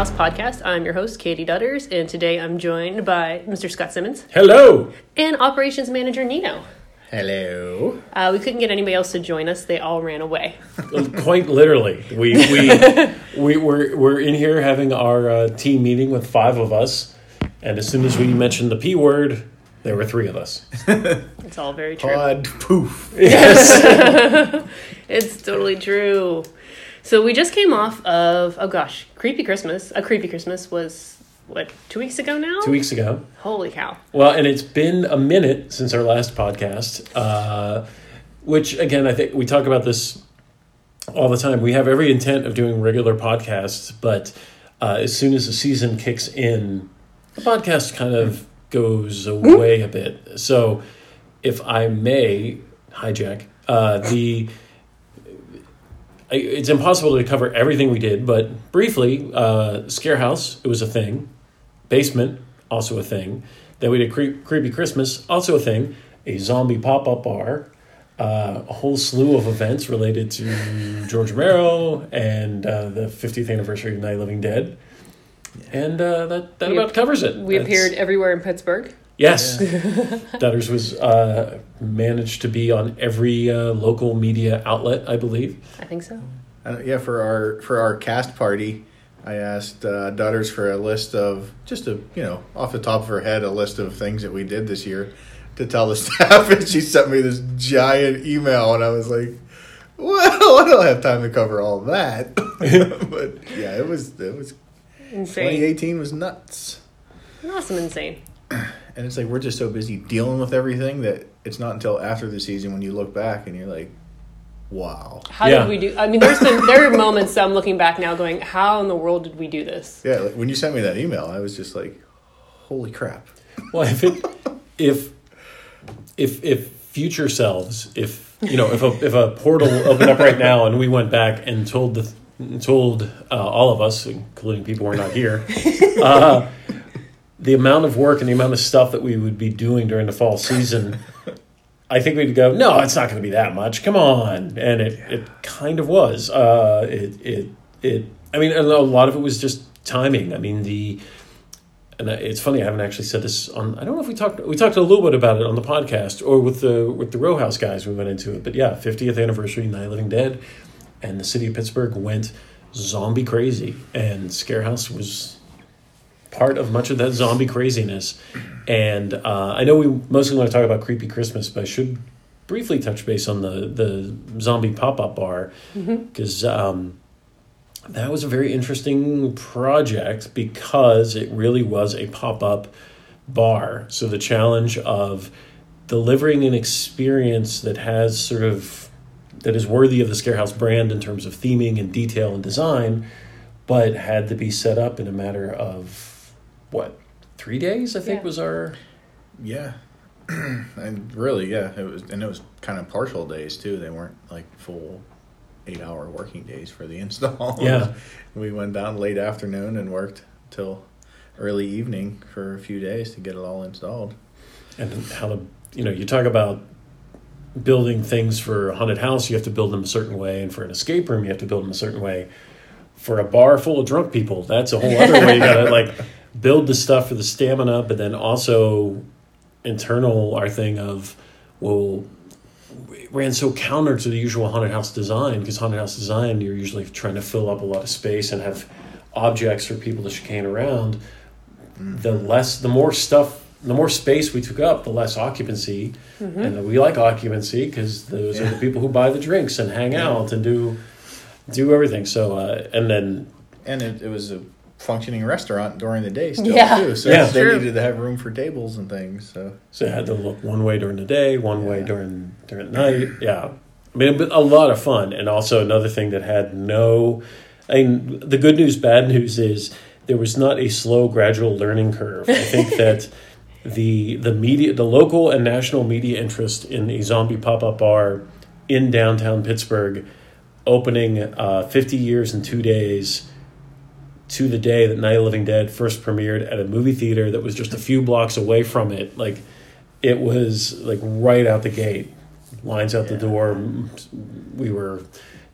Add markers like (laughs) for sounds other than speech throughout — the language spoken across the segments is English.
House podcast. I'm your host, Katie Dutters, and today I'm joined by Mr. Scott Simmons Hello. and Operations Manager Nino. Hello. Uh, we couldn't get anybody else to join us; they all ran away. Quite literally, we we (laughs) we we're, we're in here having our uh, team meeting with five of us, and as soon as we mentioned the p word, there were three of us. (laughs) It's all very true. Pod poof. Yes. (laughs) It's totally true. So we just came off of oh gosh, creepy Christmas. A creepy Christmas was what two weeks ago now. Two weeks ago. Holy cow! Well, and it's been a minute since our last podcast, uh, which again, I think we talk about this all the time. We have every intent of doing regular podcasts, but uh, as soon as the season kicks in, the podcast kind of goes away a bit. So, if I may hijack uh, the. It's impossible to cover everything we did, but briefly, uh, Scare House, it was a thing. Basement, also a thing. Then we did Cre- Creepy Christmas, also a thing. A zombie pop up bar. Uh, a whole slew of events related to George Romero and uh, the 50th anniversary of Night of Living Dead. And uh, that, that We- about covers it. We That's- appeared everywhere in Pittsburgh. Yes. (laughs) Dutters was uh, managed to be on every uh, local media outlet, I believe. I think so. Uh, yeah, for our for our cast party, I asked uh, Dutters for a list of just a you know off the top of her head a list of things that we did this year to tell the (laughs) staff, and she sent me this giant email, and I was like, "Well, (laughs) I don't have time to cover all that." but yeah, it was it was Insane. 2018 was nuts, Awesome, insane. (clears throat) and it's like we're just so busy dealing with everything that it's not until after the season when you look back and you're like, "Wow." How Yeah. did we do? I mean, there's been there are moments I'm looking back now, going, "How in the world did we do this?" Yeah, like when you sent me that email, I was just like, "Holy crap!" Well, if it, if if if future selves, if you know, if a if a portal opened up right now and we went back and told the told uh, all of us, including people who are not here, uh, the amount of work and the amount of stuff that we would be doing during the fall season. (laughs) I think we'd go, no, it's not going to be that much. Come on, and it, it kind of was. Uh, it it it. I mean, a lot of it was just timing. I mean, the and it's funny I haven't actually said this on. I don't know if we talked we talked a little bit about it on the podcast or with the with the Row House guys. We went into it, but yeah, 50th anniversary Night Living Dead, and the city of Pittsburgh went zombie crazy, and Scare House was part of much of that zombie craziness. And uh, I know we mostly want to talk about Creepy Christmas, but I should briefly touch base on the the zombie pop up bar because. Um, that was a very interesting project because it really was a pop up bar. So the challenge of delivering an experience that has sort of that is worthy of the Scarehouse brand in terms of theming and detail and design, but had to be set up in a matter of what three days? I think Yeah. was our Yeah, (clears throat) and really, yeah, it was, and it was kind of partial days too. They weren't like full eight-hour working days for the install. Yeah. (laughs) we went down late afternoon and worked till early evening for a few days to get it all installed. and how to you know you talk about building things for a haunted house you have to build them a certain way and for an escape room you have to build them a certain way for a bar full of drunk people that's a whole other way you gotta (laughs) like build the stuff for the stamina but then also internal our thing of well we ran so counter to the usual haunted house design because haunted house design you're usually trying to fill up a lot of space and have objects for people to chicane around. The less the more stuff the more space we took up the less occupancy. And we like occupancy because those are the people who buy the drinks and hang out and do do everything. So uh, and then And it, it was a functioning restaurant during the day still Yeah. too. So Yeah. they True. needed to have room for tables and things. So so it had to look one way during the day one way during during the night yeah i mean but a lot of fun and also another thing that had no i mean the good news bad news is there was not a slow gradual learning curve i think (laughs) that the the media the local and national media interest in a zombie pop-up bar in downtown pittsburgh opening uh, 50 years in two days to the day that Night of the Living Dead first premiered at a movie theater that was just a few blocks away from it. Like it was like right out the gate, lines out the door. We were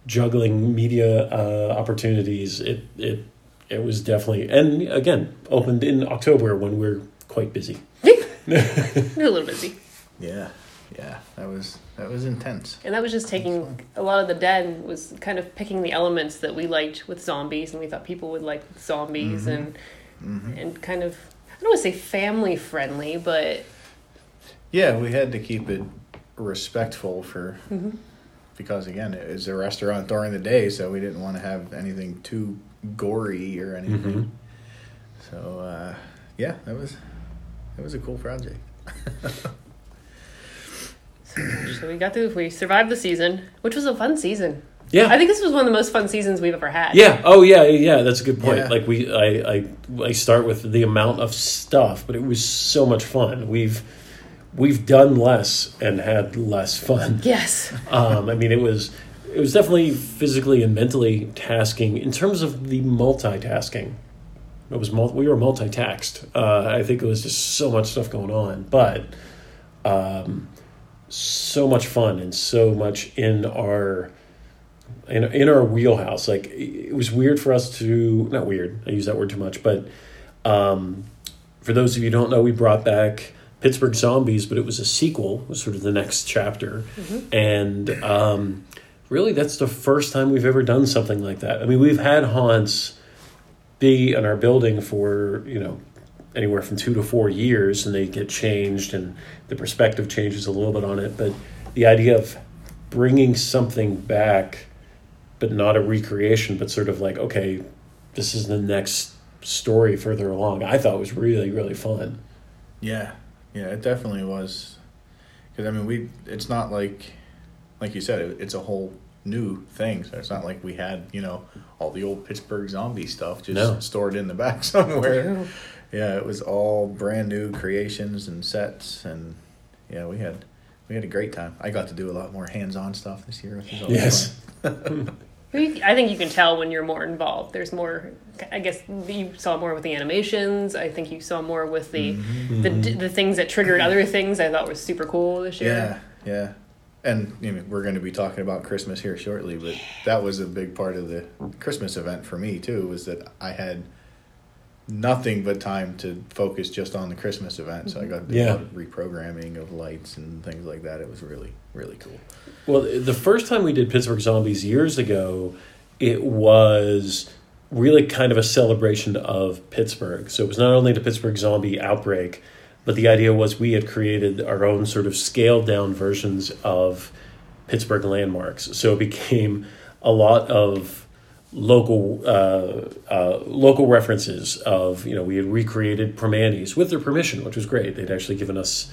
juggling media uh, opportunities. It it it was definitely and again opened in October when we're quite busy. (laughs) We're a little busy. Yeah, yeah, that was that was intense. And that was just taking a lot of the dead was kind of picking the elements that we liked with zombies and we thought people would like zombies mm-hmm. and mm-hmm. and kind of I don't want to say family friendly, but Yeah, we had to keep it respectful for mm-hmm. because again, it was a restaurant during the day, so we didn't want to have anything too gory or anything. So uh, yeah, that was that was a cool project. (laughs) so we got through we survived the season, which was a fun season. Yeah. I think this was one of the most fun seasons we've ever had. Yeah. Oh, yeah. Yeah. That's a good point. Yeah. Like we, I, I, I start with the amount of stuff, but it was so much fun. We've, we've done less and had less fun. Yes. (laughs) Um, I mean, it was, it was definitely physically and mentally tasking in terms of the multitasking. It was mul- we were multitasked. Uh, I think it was just so much stuff going on, but um, so much fun and so much in our in, in our wheelhouse. Like it was weird for us to not weird. I use that word too much, but um, for those of you who don't know, we brought back Pittsburgh Zombies, but it was a sequel. Was sort of the next chapter, and um, really, that's the first time we've ever done something like that. I mean, we've had haunts be in our building for you know anywhere from two to four years and they get changed and the perspective changes a little bit on it but the idea of bringing something back but not a recreation but sort of like okay this is the next story further along i thought was really really fun Yeah, yeah, it definitely was. Because I mean, we it's not like, like you said, it, it's a whole new thing. So it's not like we had you know all the old Pittsburgh zombie stuff just No. stored in the back (laughs) somewhere. Yeah, it was all brand new creations and sets, and yeah, we had we had a great time. I got to do a lot more hands on stuff this year. Which was always yes (laughs) I think you can tell when you're more involved. There's more. I guess you saw more with the animations. I think you saw more with the mm-hmm. the, the things that triggered other things. I thought was super cool this year. Yeah, yeah. And you know, we're going to be talking about Christmas here shortly, but that was a big part of the Christmas event for me too. Was that I had nothing but time to focus just on the Christmas event, so I mm-hmm. got to do a lot of reprogramming of lights and things like that. It was really, really cool. Well, the first time we did Pittsburgh Zombies years ago, it was really kind of a celebration of Pittsburgh. So it was not only the Pittsburgh zombie outbreak, but the idea was we had created our own sort of scaled down versions of Pittsburgh landmarks. So it became a lot of local uh, uh, local references of you know we had recreated Primanti's with their permission, which was great. They'd actually given us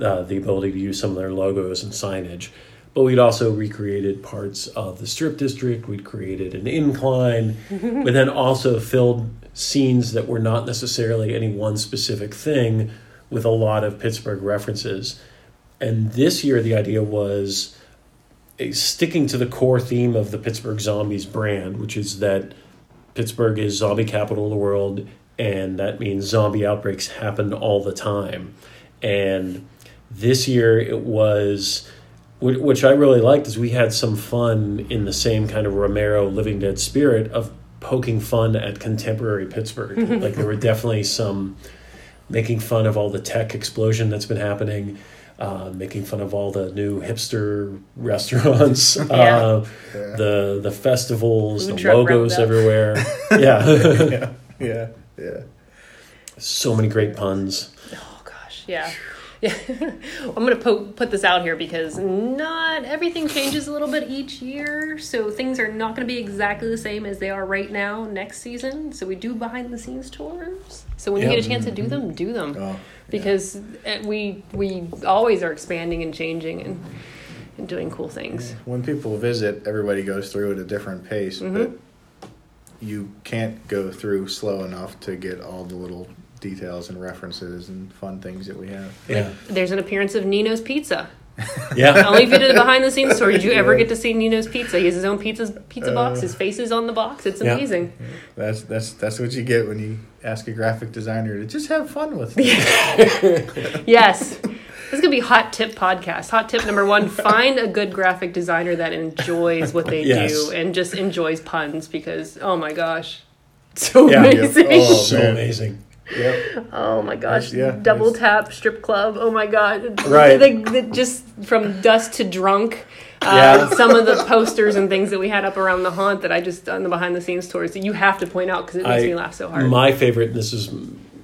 uh, the ability to use some of their logos and signage. But we'd also recreated parts of the strip district. We'd created an incline, (laughs) but then also filled scenes that were not necessarily any one specific thing with a lot of Pittsburgh references. And this year, the idea was sticking to the core theme of the Pittsburgh Zombies brand, which is that Pittsburgh is zombie capital of the world, and that means zombie outbreaks happen all the time. And this year it was, which I really liked, is we had some fun in the same kind of Romero Living Dead spirit of poking fun at contemporary Pittsburgh. (laughs) like there were definitely some making fun of all the tech explosion that's been happening. Uh, making fun of all the new hipster (laughs) restaurants, uh, Yeah. the the festivals, Food the logos everywhere. (laughs) yeah, yeah, yeah, (laughs) yeah. so many great puns. Oh gosh, yeah. Yeah, I'm gonna po- put this out here because not everything changes a little bit each year, so things are not gonna be exactly the same as they are right now next season. So we do behind the scenes tours. So when you get a chance to do them, do them Oh, yeah. Because uh, we we always are expanding and changing and and doing cool things. when people visit, everybody goes through at a different pace, but you can't go through slow enough to get all the little details and references and fun things that we have. Yeah, There's an appearance of Nino's Pizza. Yeah. Only if you did a behind the scenes tour did you ever get to see Nino's Pizza. He has his own pizza pizza box. Uh, his face is on the box. It's Yeah. amazing. That's that's that's what you get when you ask a graphic designer to just have fun with it. (laughs) Yes. This is gonna be hot tip podcast. Hot tip number one: find a good graphic designer that enjoys what they Yes. do and just enjoys puns because oh my gosh, So Yeah. amazing. Oh, so amazing. Yep. Oh my gosh! Yeah, Double nice. tap strip club. Oh my god! Right. They- they just from dust to drunk. Uh, Yeah. (laughs) Some of the posters and things that we had up around the haunt that I just on the behind the scenes tours that you have to point out because it makes I- me laugh so hard. My favorite. This is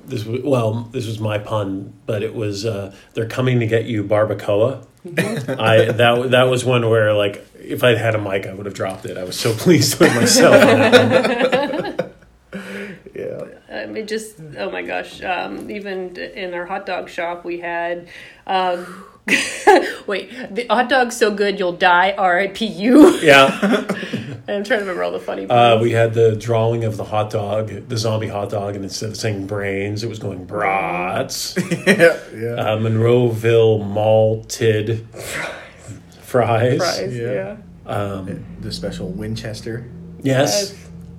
this was well. This was my pun, but it was uh, they're coming to get you barbacoa. I that that was one where like if I'd had a mic, I would have dropped it. I was so (laughs) pleased with myself. (laughs) on that one. Yeah. It just oh my gosh! Um, even in our hot dog shop, we had. Um, (laughs) wait, the hot dog's so good you'll die. R.I.P. You. Yeah, (laughs) I'm trying to remember all the funny. uh, we had the drawing of the hot dog, the zombie hot dog, and instead of saying brains, it was going brats. (laughs) Yeah. Yeah. Uh, Monroeville malted fries. fries. yeah. yeah. Um, the special Winchester yes.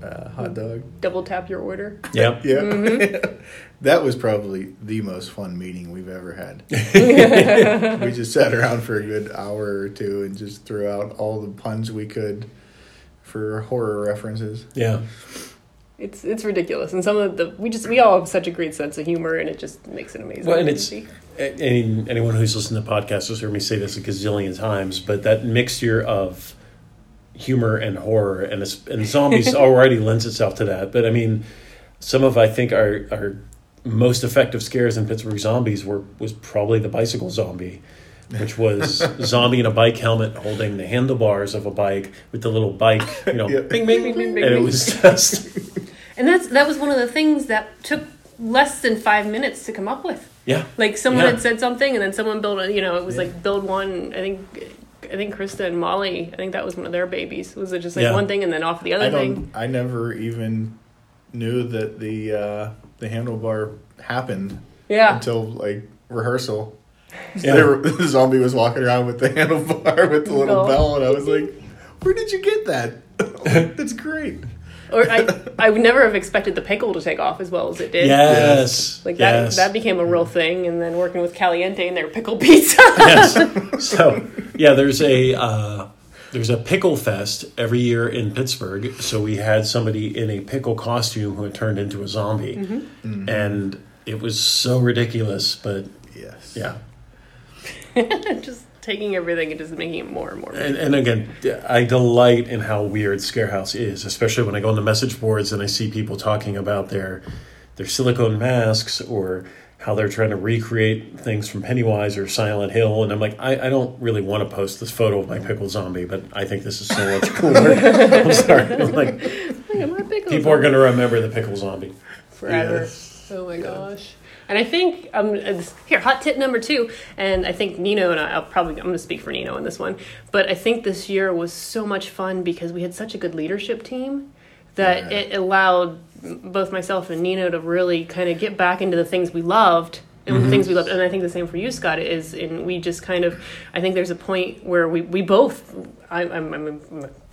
Uh, hot dog. Double tap your order. Yep. (laughs) Yeah. Mm-hmm. (laughs) that was probably the most fun meeting we've ever had. (laughs) we just sat around for a good hour or two and just threw out all the puns we could for horror references. Yeah. It's it's ridiculous, and some of the we just we all have such a great sense of humor, and it just makes it amazing. Well, and it's any, anyone who's listened to podcasts has heard me say this a gazillion times, but that mixture of humor and horror and it's, and zombies (laughs) already lends itself to that. But I mean, some of I think our our most effective scares in Pittsburgh zombies were was probably the bicycle zombie. Which was (laughs) zombie in a bike helmet holding the handlebars of a bike with the little bike, you know, (laughs) Yeah. bing, bing, bing, Bing, bing, bing, and it was just, and that's that was one of the things that took less than five minutes to come up with. yeah, Like someone Yeah. had said something, and then someone built a you know it was like build one. I think I think Krista and Molly. I think that was one of their babies. Was it just like Yeah. one thing and then off the other I thing? I never even knew that the uh, the handlebar happened Yeah. until like rehearsal. (laughs) Yeah. They were- (laughs) the zombie was walking around with the (laughs) handlebar with the little Oh. bell, and I was like, "Where did you get that? That's great." Or I I would never have expected the pickle to take off as well as it did. yes, Like that yes. that became a real thing, and then working with Caliente and their pickle pizza. (laughs) yes. So yeah, there's a uh, there's a pickle fest every year in Pittsburgh. So we had somebody in a pickle costume who had turned into a zombie, Mm-hmm. and it was so ridiculous. But Yes. yeah, (laughs) just taking everything and just making it more and more. and, and again, I delight in how weird Scarehouse is, especially when I go on the message boards and I see people talking about their their silicone masks or how they're trying to recreate things from Pennywise or Silent Hill, and I'm like, I, I don't really want to post this photo of my pickle zombie, but I think this is so much cooler. (laughs) I'm sorry, I'm like Look at my pickles people are going to remember the pickle zombie. forever. Yes. Oh my gosh. And I think um here hot tip number two, and I think Nino and I, I'll probably I'm going to speak for Nino on this one, but I think this year was so much fun because we had such a good leadership team that Yeah. it allowed both myself and Nino to really kind of get back into the things we loved and the mm-hmm. things we loved and i think the same for you scott is and we just kind of i think there's a point where we, we both I, I'm, I'm,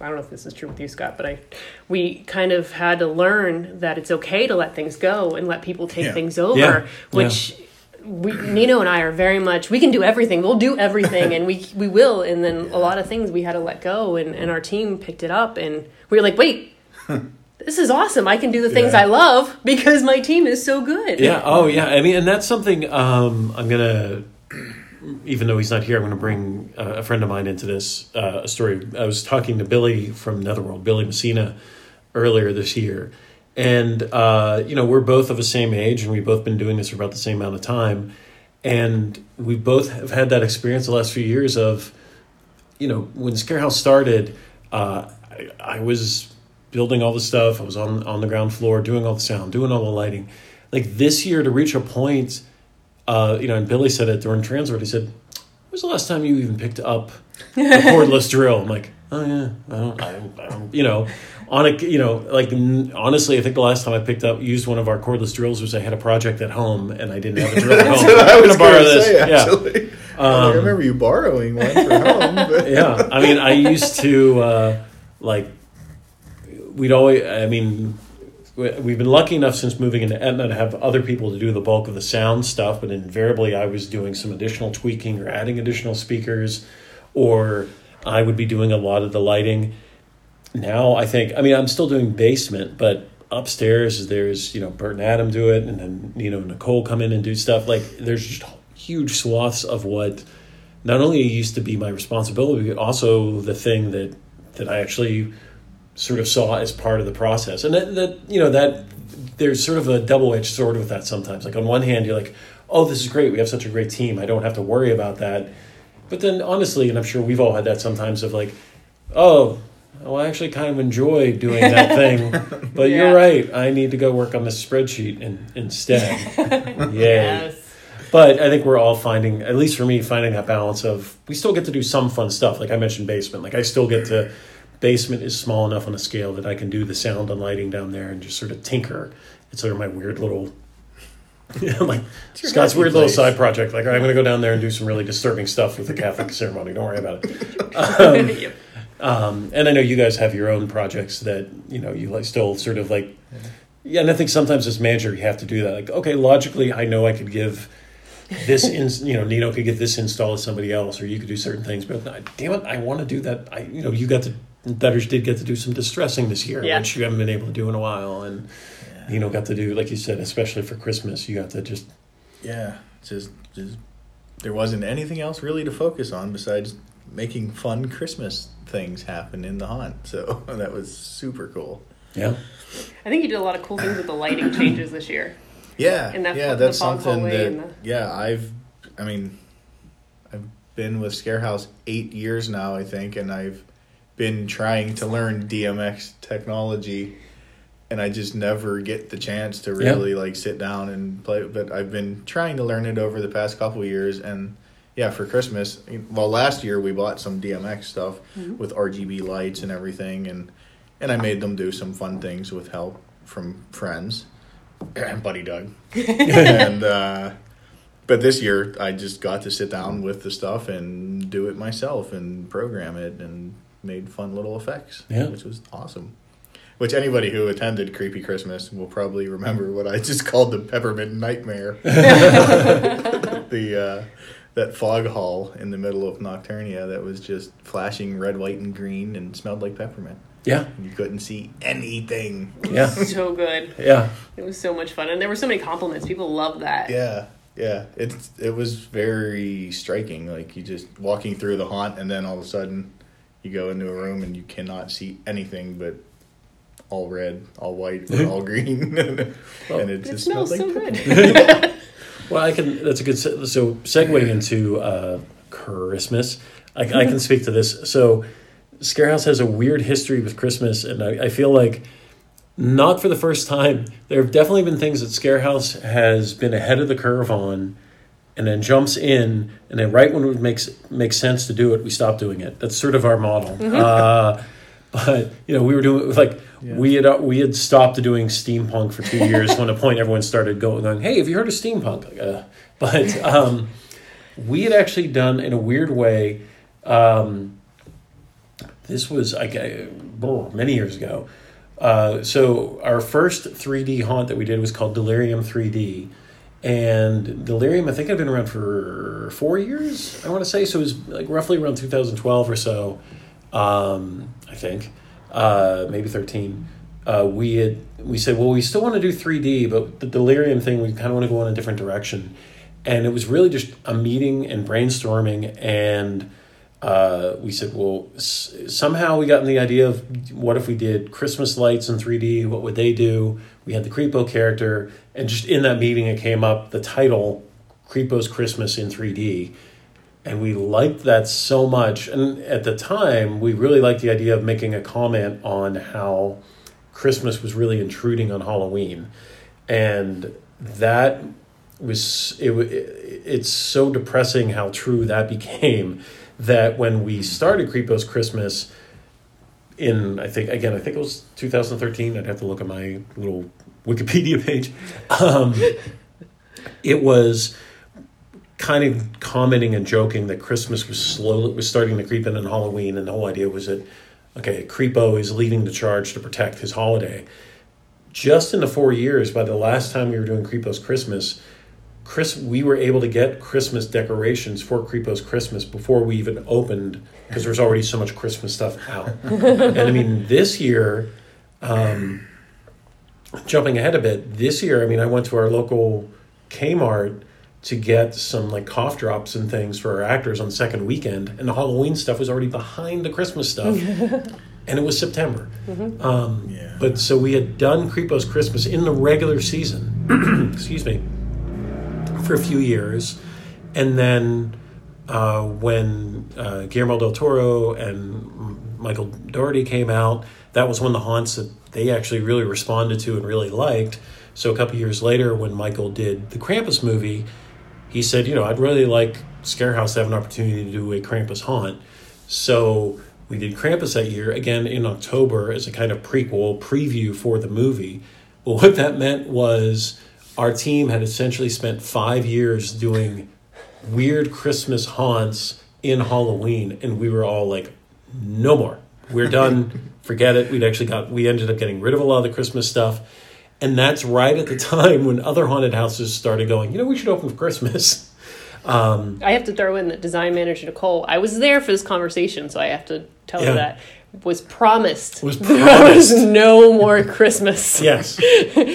i don't know if this is true with you scott but i we kind of had to learn that it's okay to let things go and let people take Yeah. things over Yeah. which we, Nino and I are very much we can do everything. We'll do everything, and we we will. And then a lot of things we had to let go, and, and our team picked it up, and we were like, wait, (laughs) this is awesome. I can do the things Yeah. I love because my team is so good. Yeah. Oh, yeah. I mean, and that's something um, I'm gonna. Even though he's not here, I'm going to bring uh, a friend of mine into this uh, a story. I was talking to Billy from Netherworld, Billy Messina, earlier this year, and uh, you know we're both of the same age, and we've both been doing this for about the same amount of time, and we both have had that experience the last few years of, you know, when Scarehouse started, uh, I, I was building all the stuff. I was on on the ground floor, doing all the sound, doing all the lighting. Like this year, to reach a point, uh, you know, and Billy said it during Transworld. He said, "When was the last time you even picked up a (laughs) cordless drill?" I'm like, "Oh yeah, I don't, I don't, I don't you know." On a, you know, like n- honestly, I think the last time I picked up used one of our cordless drills was I had a project at home and I didn't have a drill at (laughs) home. I was borrow this. say. Yeah. Actually, I remember you borrowing one for home. But (laughs) yeah i mean i used to uh, like we'd always i mean we- we've been lucky enough since moving into Etna to have other people to do the bulk of the sound stuff but invariably i was doing some additional tweaking or adding additional speakers or i would be doing a lot of the lighting now i think i mean i'm still doing basement but upstairs there's you know Bert and Adam do it, and then you know Nicole come in and do stuff. Like there's just huge swaths of what not only used to be my responsibility, but also the thing that that I actually sort of saw as part of the process. And that, that you know that there's sort of a double edged sword with that sometimes. Like on one hand, you're like, oh, this is great. We have such a great team. I don't have to worry about that. But then honestly, and I'm sure we've all had that sometimes of like, oh, well, I actually kind of enjoy doing that (laughs) thing. But Yeah. you're right. I need to go work on this spreadsheet in, instead. (laughs) Yay. Yes. But I think we're all finding, at least for me, finding that balance of we still get to do some fun stuff. Like I mentioned, basement. Like I still get to. Basement is small enough on a scale that I can do the sound and lighting down there and just sort of tinker. It's sort of my weird little, (laughs) like Scott's weird little side project. Like I'm going to go down there and do some really disturbing stuff with the Catholic (laughs) ceremony. Don't worry about it. (laughs) Yep. Um, and I know you guys have your own projects that you know you like still sort of like. Yeah, and I think sometimes as manager you have to do that. Like, okay, logically, I know I could give this in, you know, Nino could get this installed to somebody else, or you could do certain things. But damn it, I want to do that. I, you know, you got to Dutters did get to do some distressing this year, Yeah. which you haven't been able to do in a while, and you know, got to do, like you said, especially for Christmas, you got to just Yeah, just just there wasn't anything else really to focus on besides making fun Christmas things happen in the haunt. So (laughs) that was super cool. yeah, I think you did a lot of cool things with the lighting changes this year. Yeah, And that yeah, fo- the that's something that the- yeah, I've I mean, I've been with Scarehouse eight years now, I think, and I've been trying to learn DMX technology, and I just never get the chance to really like sit down and play. But I've been trying to learn it over the past couple of years, and yeah, for Christmas, well, last year we bought some DMX stuff with RGB lights and everything, and and I made them do some fun things with help from friends, and (clears throat) Buddy Doug, (laughs) and. uh but this year, I just got to sit down with the stuff and do it myself and program it and made fun little effects, Yeah. which was awesome. Which anybody who attended Creepy Christmas will probably remember what I just called the peppermint nightmare. (laughs) (laughs) the uh, that fog hall in the middle of Nocturnia that was just flashing red, white, and green and smelled like peppermint. yeah, And you couldn't see anything. yeah, (laughs) So good. yeah. It was so much fun. And there were so many compliments. People loved that. Yeah, yeah. It's it was very striking. Like you just walking through the haunt, and then all of a sudden, you go into a room and you cannot see anything but all red, all white, or (laughs) all green, (laughs) and it But it just smells smelled so like good. (laughs) Well, I can. That's a good. se- So, segueing into uh, Christmas, I, I can speak to this. So, Scarehouse has a weird history with Christmas, and I, I feel like not for the first time. There have definitely been things that Scarehouse has been ahead of the curve on, and then jumps in, and then right when it makes makes sense to do it, we stop doing it. That's sort of our model. Uh, but you know, we were doing like we had uh, we had stopped doing steampunk for two years. when a point everyone started going, going, "Hey, have you heard of steampunk?" Like, uh, but um, we had actually done in a weird way. Um, this was like uh, many years ago. Uh, so our first 3D haunt that we did was called Delirium 3D, and Delirium I think had been around for four years. I want to say so. It was like roughly around 2012 or so. Um, I think uh, maybe 13. Uh, we had we said, well, we still want to do 3D, but the Delirium thing we kind of want to go in a different direction. And it was really just a meeting and brainstorming and uh, we said, well, s- somehow we got in the idea of what if we did Christmas lights in 3D? What would they do? We had the Creepo character, and just in that meeting, it came up the title Creepo's Christmas in 3D. And we liked that so much. And at the time, we really liked the idea of making a comment on how Christmas was really intruding on Halloween. And that was it, wa- it's so depressing how true that became that when we started Creepo's Christmas in I think again I think it was 2013 I'd have to look at my little Wikipedia page. Um, it was kind of commenting and joking that Christmas was slowly was starting to creep in on Halloween and the whole idea was that okay Creepo is leading the charge to protect his holiday. Just in the four years by the last time we were doing Creepo's Christmas Chris, we were able to get Christmas decorations for Creepo's Christmas before we even opened because there's already so much Christmas stuff out. (laughs) and I mean, this year, um, jumping ahead a bit, this year, I mean, I went to our local Kmart to get some like cough drops and things for our actors on the second weekend, and the Halloween stuff was already behind the Christmas stuff, (laughs) and it was September. Um, Yeah. But so we had done Creepos Christmas in the regular season, (clears throat) excuse me, for a few years, and then uh, when uh, Guillermo del Toro and Michael Dougherty came out, that was one of the haunts that they actually really responded to and really liked. So a couple years later, when Michael did the Krampus movie, he said, you know, I'd really like Scarehouse to have an opportunity to do a Krampus haunt. So we did Krampus that year again in October as a kind of prequel preview for the movie. Well, what that meant was our team had essentially spent five years doing weird Christmas haunts in Halloween, and we were all like, no more. We're done. (laughs) Forget it. We'd actually got, we ended up getting rid of a lot of the Christmas stuff. And that's right at the time when other haunted houses started going, you know, we should open for Christmas. (laughs) Um, I have to throw in that design manager Nicole. I was there for this conversation, so I have to tell Yeah. her that was promised. Was (laughs) there was promised. no more Christmas. yes.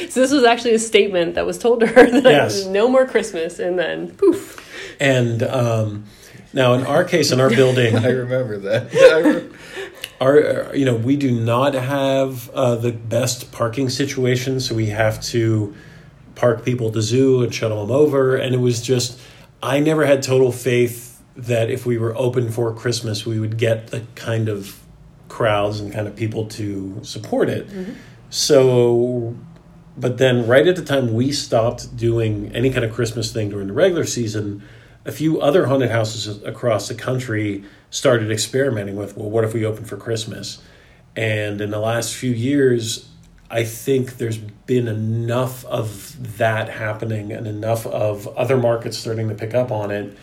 So (laughs) this was actually a statement that was told to her (laughs) that Yes. no more Christmas, and then poof. And um, now, in our case, in our building, (laughs) I remember that. I re- our uh, you know we do not have uh, the best parking situation so we have to park people at the zoo and shuttle them over and it was just i never had total faith that if we were open for christmas we would get the kind of crowds and kind of people to support it so but then right at the time we stopped doing any kind of christmas thing during the regular season a few other haunted houses across the country started experimenting with well what if we open for christmas? And in the last few years i think there's been enough of that happening and enough of other markets starting to pick up on it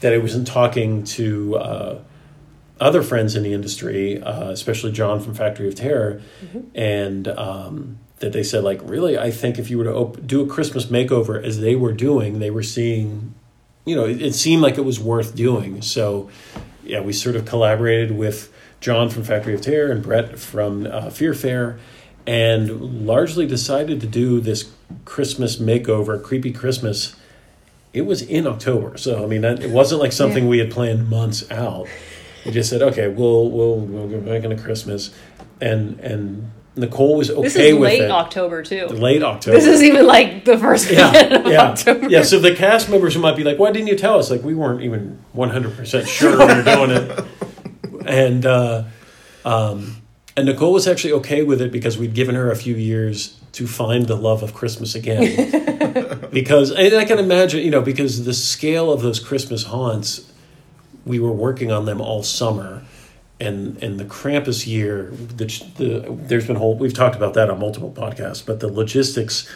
that i was in talking to uh, other friends in the industry, uh, especially John from Factory of Terror, and um, that they said, like, really, I think if you were to op- do a Christmas makeover as they were doing, they were seeing, you know, it, it seemed like it was worth doing. So, yeah, we sort of collaborated with John from Factory of Terror and Brett from uh, Fear Fair, and largely decided to do this Christmas makeover, creepy Christmas. It was in October, so I mean, that, it wasn't like something we had planned months out we just said, okay, we'll we'll we'll go back into Christmas, and and Nicole was okay with it. This is late. October too. Late October. This is even like the first yeah, weekend of yeah, October. yeah. So the cast members who might be like, "Why didn't you tell us?" Like we weren't even one hundred percent sure we were doing it, (laughs) and uh, um, and Nicole was actually okay with it because we'd given her a few years to find the love of Christmas again. (laughs) because and I can imagine, you know, because the scale of those Christmas haunts, we were working on them all summer. And, and the Krampus year, the, the there's been whole we've talked about that on multiple podcasts, but the logistics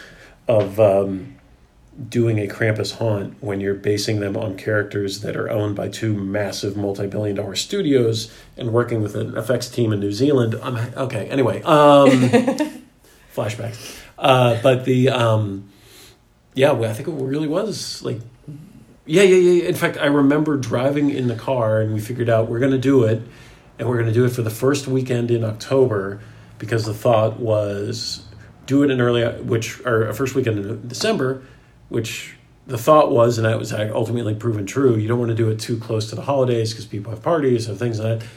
of um, doing a Krampus haunt when you're basing them on characters that are owned by two massive multi-billion dollar studios and working with an effects team in New Zealand. I'm, okay, anyway, um, (laughs) flashbacks. Uh, but the um, yeah, I think it really was like yeah, yeah, yeah. In fact, I remember driving in the car and we figured out we're going to do it, and we're going to do it for the first weekend in October because the thought was do it in early, which or a first weekend in December, which the thought was, and that was ultimately proven true. You don't want to do it too close to the holidays because people have parties and things like that.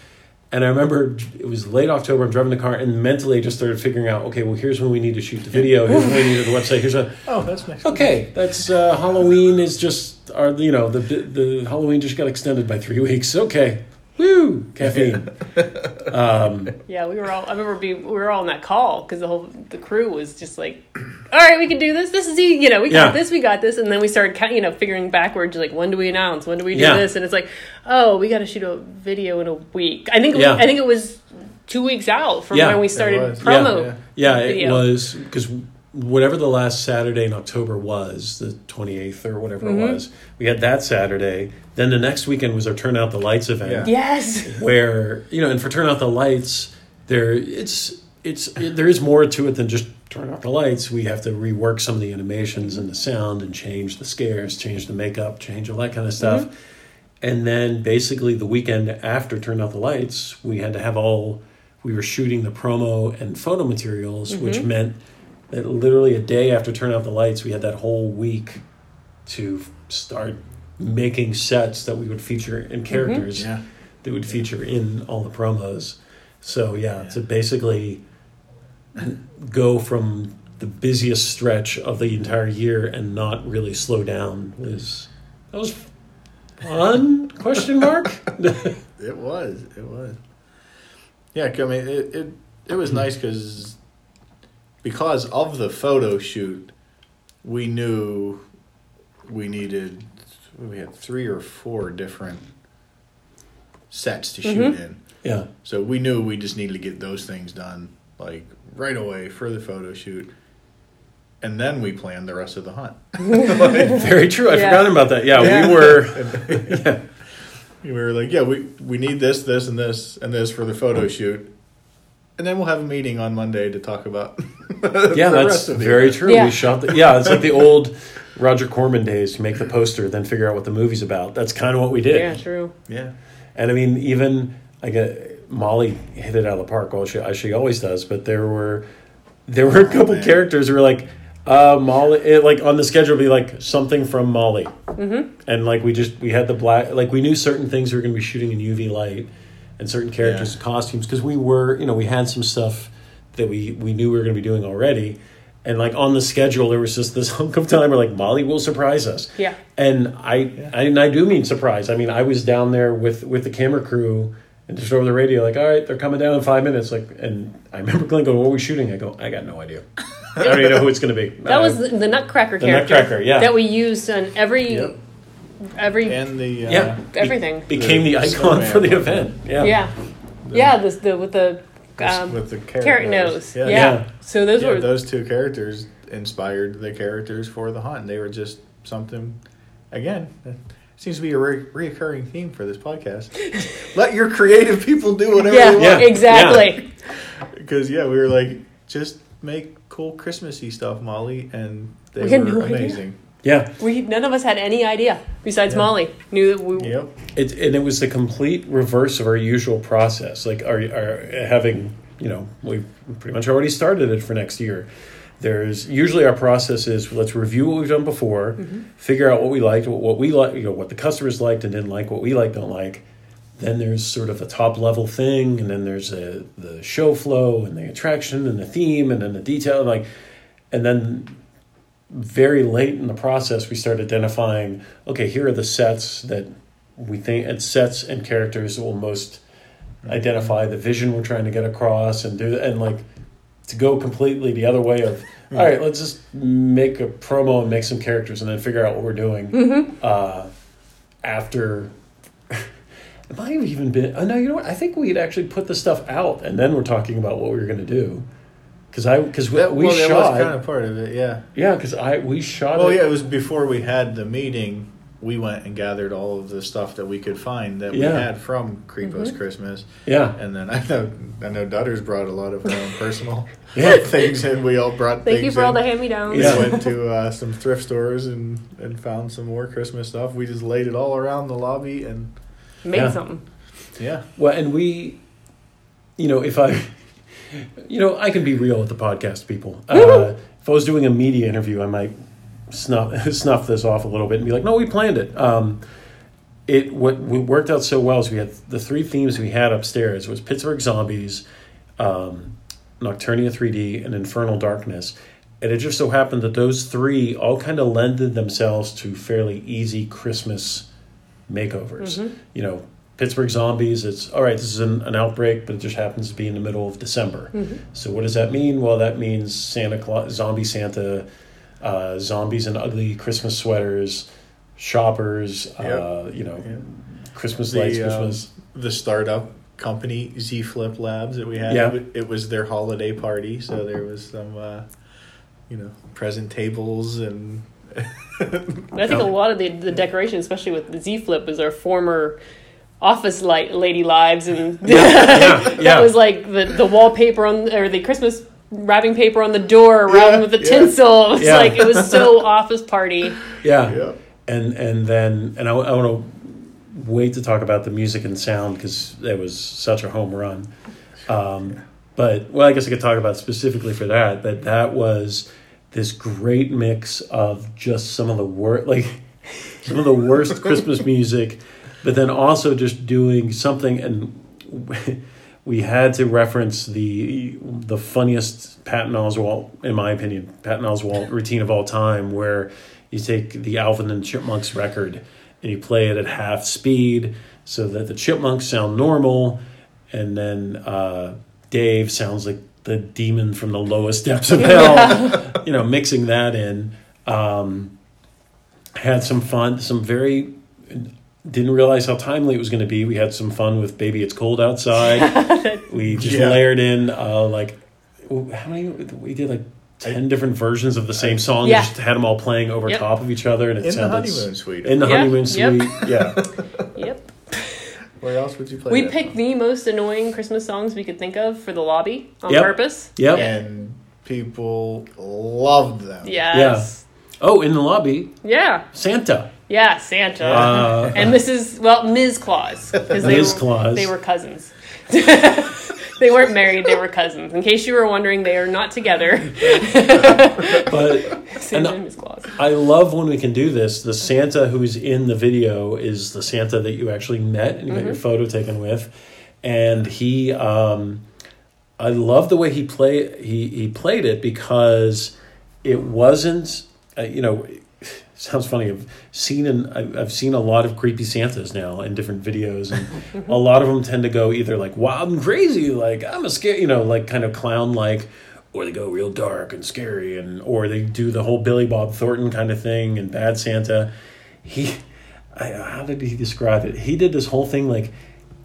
And I remember it was late October. I'm driving the car and mentally I just started figuring out, okay, well, here's when we need to shoot the video. Here's when we need to do the website. Here's a oh, that's next. okay. That's uh, Halloween is just our you know the the Halloween just got extended by three weeks. Okay, woo caffeine. (laughs) um, Yeah, we were all. I remember being, we were all on that call because the whole the crew was just like, "All right, we can do this. This is easy. You know, we got Yeah. this. We got this." And then we started, you know, figuring backwards, like, when do we announce? When do we do Yeah. this? And it's like, oh, we got to shoot a video in a week. I think. Yeah. I think it was two weeks out from Yeah, when we started promo. Yeah, yeah, it was because whatever the last Saturday in October was, the twenty eighth or whatever Mm-hmm. it was, we had that Saturday. Then the next weekend was our Turn Out the Lights event. Yeah. Yes. (laughs) where you know, and for turn out the lights, there it's it's it, there is more to it than just turn out the lights. We have to rework some of the animations and the sound and change the scares, change the makeup, change all that kind of stuff. And then basically the weekend after turn out the lights, we had to have all we were shooting the promo and photo materials, which meant that literally a day after turning off the lights, we had that whole week to start making sets that we would feature in mm-hmm. characters Yeah. that would feature in all the promos. So yeah, to basically go from the busiest stretch of the entire year and not really slow down was that was fun? (laughs) Question mark. It was. It was. Yeah, I mean, it it, it was nice because because of the photo shoot, we knew we needed we had three or four different sets to shoot mm-hmm. in. yeah, So we knew we just needed to get those things done like right away for the photo shoot. And then we planned the rest of the hunt. (laughs) very true. I Yeah. forgot about that. Yeah, Yeah. we were. (laughs) (laughs) yeah, We were like, yeah, we, we need this, this, and this, and this for the photo mm-hmm. shoot. And then we'll have a meeting on Monday to talk about (laughs) yeah, the that's rest of very event. true. Yeah. We shot. The, yeah, it's like the old Roger Corman days. You make the poster, then figure out what the movie's about. That's kind of what we did. Yeah, true. Yeah. And I mean, even I get Molly hit it out of the park. Well, she, as she always does. But there were there were a couple man. characters who were like uh, Molly. It, like on the schedule, be like something from Molly, mm-hmm. and like we just we had the black. Like we knew certain things we were going to be shooting in UV light, and certain characters' Yeah. costumes because we were you know we had some stuff that we we knew we were going to be doing already. And like on the schedule, there was just this hunk of time where like Molly will surprise us. Yeah. And I, I and I do mean surprise. I mean, I was down there with with the camera crew and just over the radio, like, all right, they're coming down in five minutes. Like, and I remember Glenn going, "What are we shooting?" I go, "I got no idea. (laughs) I don't even know who it's going to be." That was um, the, the Nutcracker The character. Nutcracker, yeah. That we used on every Yep. Every And the uh, yeah, everything. Became the, The icon for the event. Yeah, yeah. Yeah, this the with the with- um, with the carrot, carrot nose. Yeah. Yeah. Yeah. So those Yeah, were those two characters inspired the characters for the hunt. They were just something. Again, it seems to be a re- reoccurring theme for this podcast. (laughs) Let your creative people do whatever yeah, they want. exactly. Because yeah, we were like, just make cool Christmassy stuff, Molly, and they We were no idea. Amazing. yeah. We none of us had any idea besides Yeah. Molly knew that we. Yep. It, and it was the complete reverse of our usual process. Like, our, our having you know we've pretty much already started it for next year. There's usually our process is let's review what we've done before, mm-hmm. figure out what we liked, what, what we like, you know, what the customers liked and didn't like, what we like, don't like. Then there's sort of a top level thing, and then there's a, the show flow and the attraction and the theme and then the detail, and like, and then very late in the process we start identifying okay here are the sets that we think and sets and characters that will most identify the vision we're trying to get across and do that. and like to go completely the other way of all right let's just make a promo and make some characters and then figure out what we're doing uh, after (laughs) it might have even been oh no you know what? I think we had actually put the stuff out and then we're talking about what we were going to do because i because we, That, we well, that shot was kind of part of it. Yeah. yeah because i we shot Well, it yeah, it was before we had the meeting. We went and gathered all of the stuff that we could find that we had from Creepos Christmas, yeah and then (laughs) I know I know Dutters brought a lot of her own personal (laughs) Yeah. (laughs) things, and we all brought. Thank you things for all the hand me downs. We went to uh, some thrift stores and, and found some more Christmas stuff. We just laid it all around the lobby and Made Yeah. something. yeah. Well, and we, you know, if I, you know, I can be real with the podcast people. Uh, if I was doing a media interview, I might snuff (laughs) snuff this off a little bit and be like, "No, we planned it." Um, it what, worked out so well is we had the three themes we had upstairs was Pittsburgh Zombies, um, Nocturnia 3D, and Infernal Darkness. And it just so happened that those three all kind of lended themselves to fairly easy Christmas makeovers. You know, Pittsburgh Zombies, it's all right, this is an, an outbreak, but it just happens to be in the middle of December. So, what does that mean? Well, that means Santa Claus, Zombie Santa, uh, zombies in ugly Christmas sweaters, shoppers, uh, you know, Yeah. Christmas The, lights, um, Christmas. the startup company Z Flip Labs that we had. Yeah. It, it was their holiday party, so there was some, uh, you know, present tables and. I think a lot of the, the decoration, especially with the Z Flip, is our former office light lady lives, and yeah, (laughs) that yeah. was like the, the wallpaper on or the Christmas wrapping paper on the door around Yeah, with the yeah. tinsel. (laughs) It was Yeah. like it was so (laughs) office party. Yeah. Yeah. And and then and I, I want to wait to talk about the music and sound because it was such a home run. Um, but well, I guess I could talk about specifically for that. That that was this great mix of just some of the worst, like some of the worst Christmas music, but then also just doing something and. (laughs) We had to reference the the funniest Patton Oswalt, in my opinion, Patton Oswalt routine of all time, where you take the Alvin and Chipmunks record and you play it at half speed so that the chipmunks sound normal, and then uh, Dave sounds like the demon from the lowest depths of hell. (laughs) you know, mixing that in. Um, had some fun, some very didn't realize how timely it was going to be. We had some fun with "Baby It's Cold Outside." (laughs) we just Yeah. layered in uh, like how many? We did like ten different versions of the same song. Yeah. Just had them all playing over Yep. top of each other, and it In the sounded honeymoon suite. in the Yeah, honeymoon yep. suite. (laughs) Yeah, Yep. Where else would you play We that? picked the most annoying Christmas songs we could think of for the lobby on Yep. purpose. yep. And people loved them. Yes. Yeah. Oh, in the lobby, Yeah. Santa. Yeah, Santa. Uh, and Mrs. Well, Ms. Claus because they were, Claus. they were cousins. (laughs) they weren't married; they were cousins. In case you were wondering, they are not together. (laughs) but Santa And- and Ms. Claus. I love when we can do this. The Santa who's in the video is the Santa that you actually met and you got your photo taken with, and he. Um, I love the way he play he he played it because it wasn't uh, you know. Sounds funny. I've seen an, I've I've seen a lot of creepy Santas now in different videos, and a lot of them tend to go either like wild and crazy, like I'm a scare, you know, like kind of clown like, or they go real dark and scary, and or they do the whole Billy Bob Thornton kind of thing and Bad Santa. He, I, how did he describe it? He did this whole thing like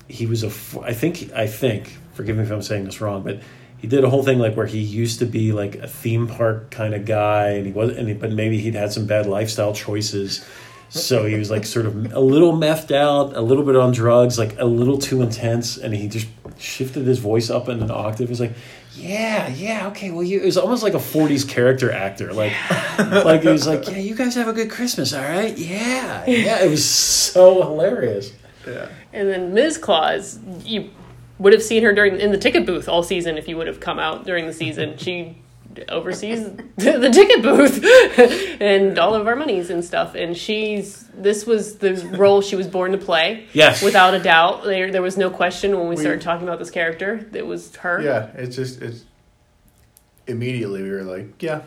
he was a. I think I think. Forgive me if I'm saying this wrong, but he did a whole thing like where he used to be like a theme park kind of guy, and he was, and he, but maybe he'd had some bad lifestyle choices. So he was like sort of a little methed out, a little bit on drugs, like a little too intense, and he just shifted his voice up in an octave. He was like, "Yeah, yeah, okay." Well, you, it was almost like a '40s character actor, like, like he was like, "Yeah, you guys have a good Christmas, all right? Yeah, yeah." It was so hilarious. Yeah. And then Ms. Claus, you would have seen her during in the ticket booth all season if you would have come out during the season. (laughs) She oversees the ticket booth (laughs) and all of our monies and stuff. And she's this was the role she was born to play. Yes. without a doubt. There there was no question when we, We- started talking about this character. It was her. Yeah, it's just it's immediately we were like, yeah,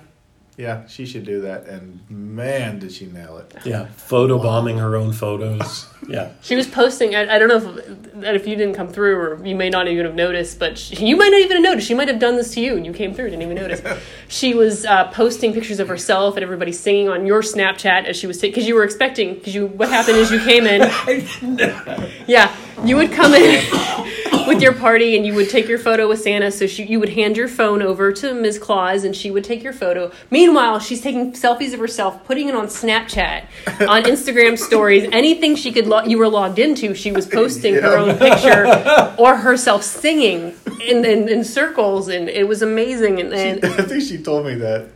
yeah, she should do that, and man, did she nail it! Yeah, photo bombing her own photos. Yeah, She was posting. I, I don't know if if you didn't come through, or you may not even have noticed, but she, you might not even have noticed. She might have done this to you, and you came through, didn't even notice. (laughs) she was uh, posting pictures of herself and everybody singing on your Snapchat as she was because you were expecting. Because you, what happened is you came in. (laughs) yeah, you would come in (laughs) with your party, and you would take your photo with Santa. So she, you would hand your phone over to Ms. Claus, and she would take your photo. Meanwhile, she's taking selfies of herself, putting it on Snapchat, on Instagram stories, anything she could. Lo- you were logged into, she was posting her own picture or herself singing in, in, in circles, and it was amazing. And, and (laughs) I think she told me that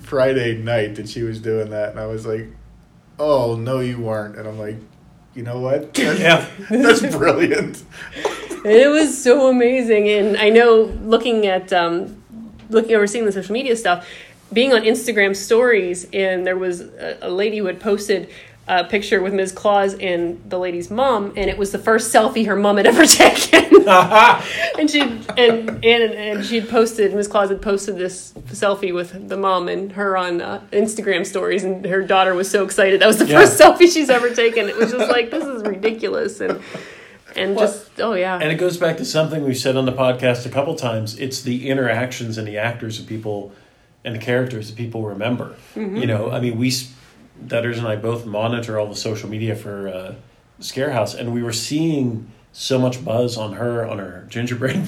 Friday night that she was doing that, and I was like, "Oh no, you weren't," and I'm like, "You know what? (laughs) That's, yeah. that's brilliant." it was so amazing. And I know looking at um, looking over seeing the social media stuff, being on Instagram stories, and there was a, a lady who had posted a picture with Ms. Claus and the lady's mom, and it was the first selfie her mom had ever (laughs) taken. (laughs) and she and and and she'd posted Ms. Claus had posted this selfie with the mom and her on uh, Instagram stories, and her daughter was so excited. That was the Yeah. first (laughs) selfie she's ever taken. It was just like this is ridiculous, and and Well, just oh yeah. And it goes back to something we've said on the podcast a couple times. It's the interactions and the actors that people and the characters that people remember. You know, I mean, we, s- Dutters and I both monitor all the social media for uh, Scarehouse, and we were seeing so much buzz on her, on her gingerbread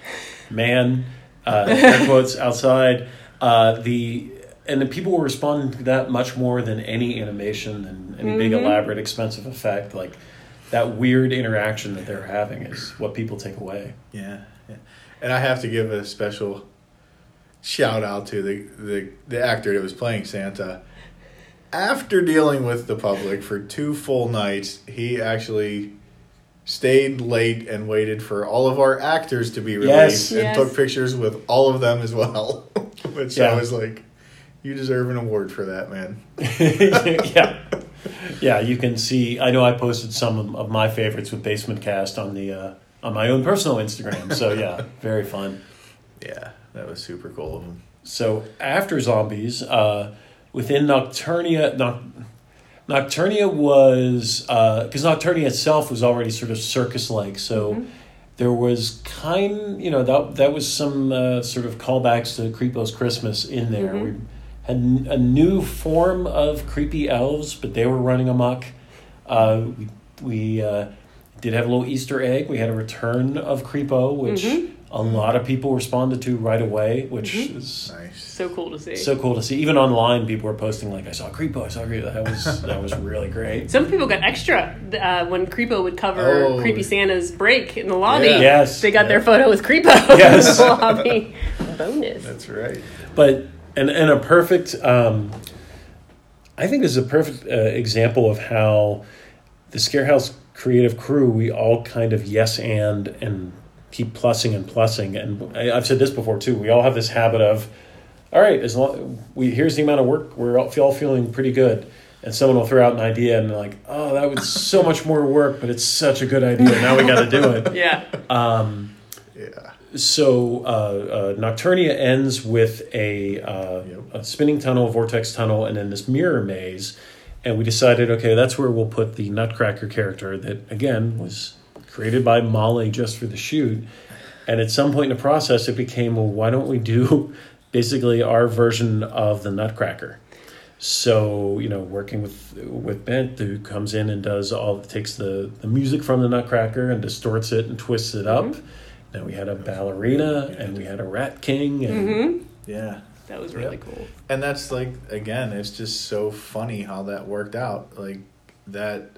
(laughs) man, uh, air quotes outside. Uh, the and the people were responding to that much more than any animation and any big elaborate expensive effect like that weird interaction that they're having is what people take away Yeah, yeah. And I have to give a special shout out to the, the the actor that was playing Santa. After dealing with the public for two full nights, he actually stayed late and waited for all of our actors to be Yes. released and Yes. took pictures with all of them as well. (laughs) Which Yeah. I was like, you deserve an award for that, man. (laughs) yeah, yeah. You can see. I know I posted some of, of my favorites with Basement Cast on the uh, on my own personal Instagram. So yeah, (laughs) very fun. Yeah, that was super cool of them. So after zombies, uh, within Nocturnia, Noc- Nocturnia was because Nocturnia itself was already sort of circus-like. So there was kind, you know, that that was some uh, sort of callbacks to Creepo's Christmas in there. We had n- a new form of creepy elves, but they were running amok. Uh, we we uh, did have a little Easter egg. We had a return of Creepo, which a lot of people responded to right away, which is Nice. So cool to see. so cool to see. Even online, people were posting like, "I saw Creepo, I saw Creepo." That was (laughs) that was really great. Some people got extra uh, when Creepo would cover Oh. Creepy Santa's break in the lobby. Yeah. Yes. They got their photo with Creepo (laughs) Yes. in the lobby. Bonus. That's right. But and and a perfect, um, I think, this is a perfect uh, example of how the Scarehouse creative crew we all kind of yes and and keep plussing and plussing. And I, I've said this before too. We all have this habit of, all right, as long we here's the amount of work we're all, all feeling pretty good. And someone will throw out an idea and they're like, "Oh, that was so much more work, but it's such a good idea. Now we got to do it." (laughs) Yeah. Um, Yeah. so uh, uh, Nocturnia ends with a, uh, Yep. a spinning tunnel, vortex tunnel, and then this mirror maze. And we decided, okay, that's where we'll put the Nutcracker character that, again, was created by Molly just for the shoot. And at some point in the process, it became, well, why don't we do (laughs) basically our version of the Nutcracker? So you know, working with with Bent, who comes in and does all takes the the music from the Nutcracker and distorts it and twists it up. Then we had a ballerina and we had a Rat King and hmm Yeah. That was really cool. And that's like again, it's just so funny how that worked out. Like that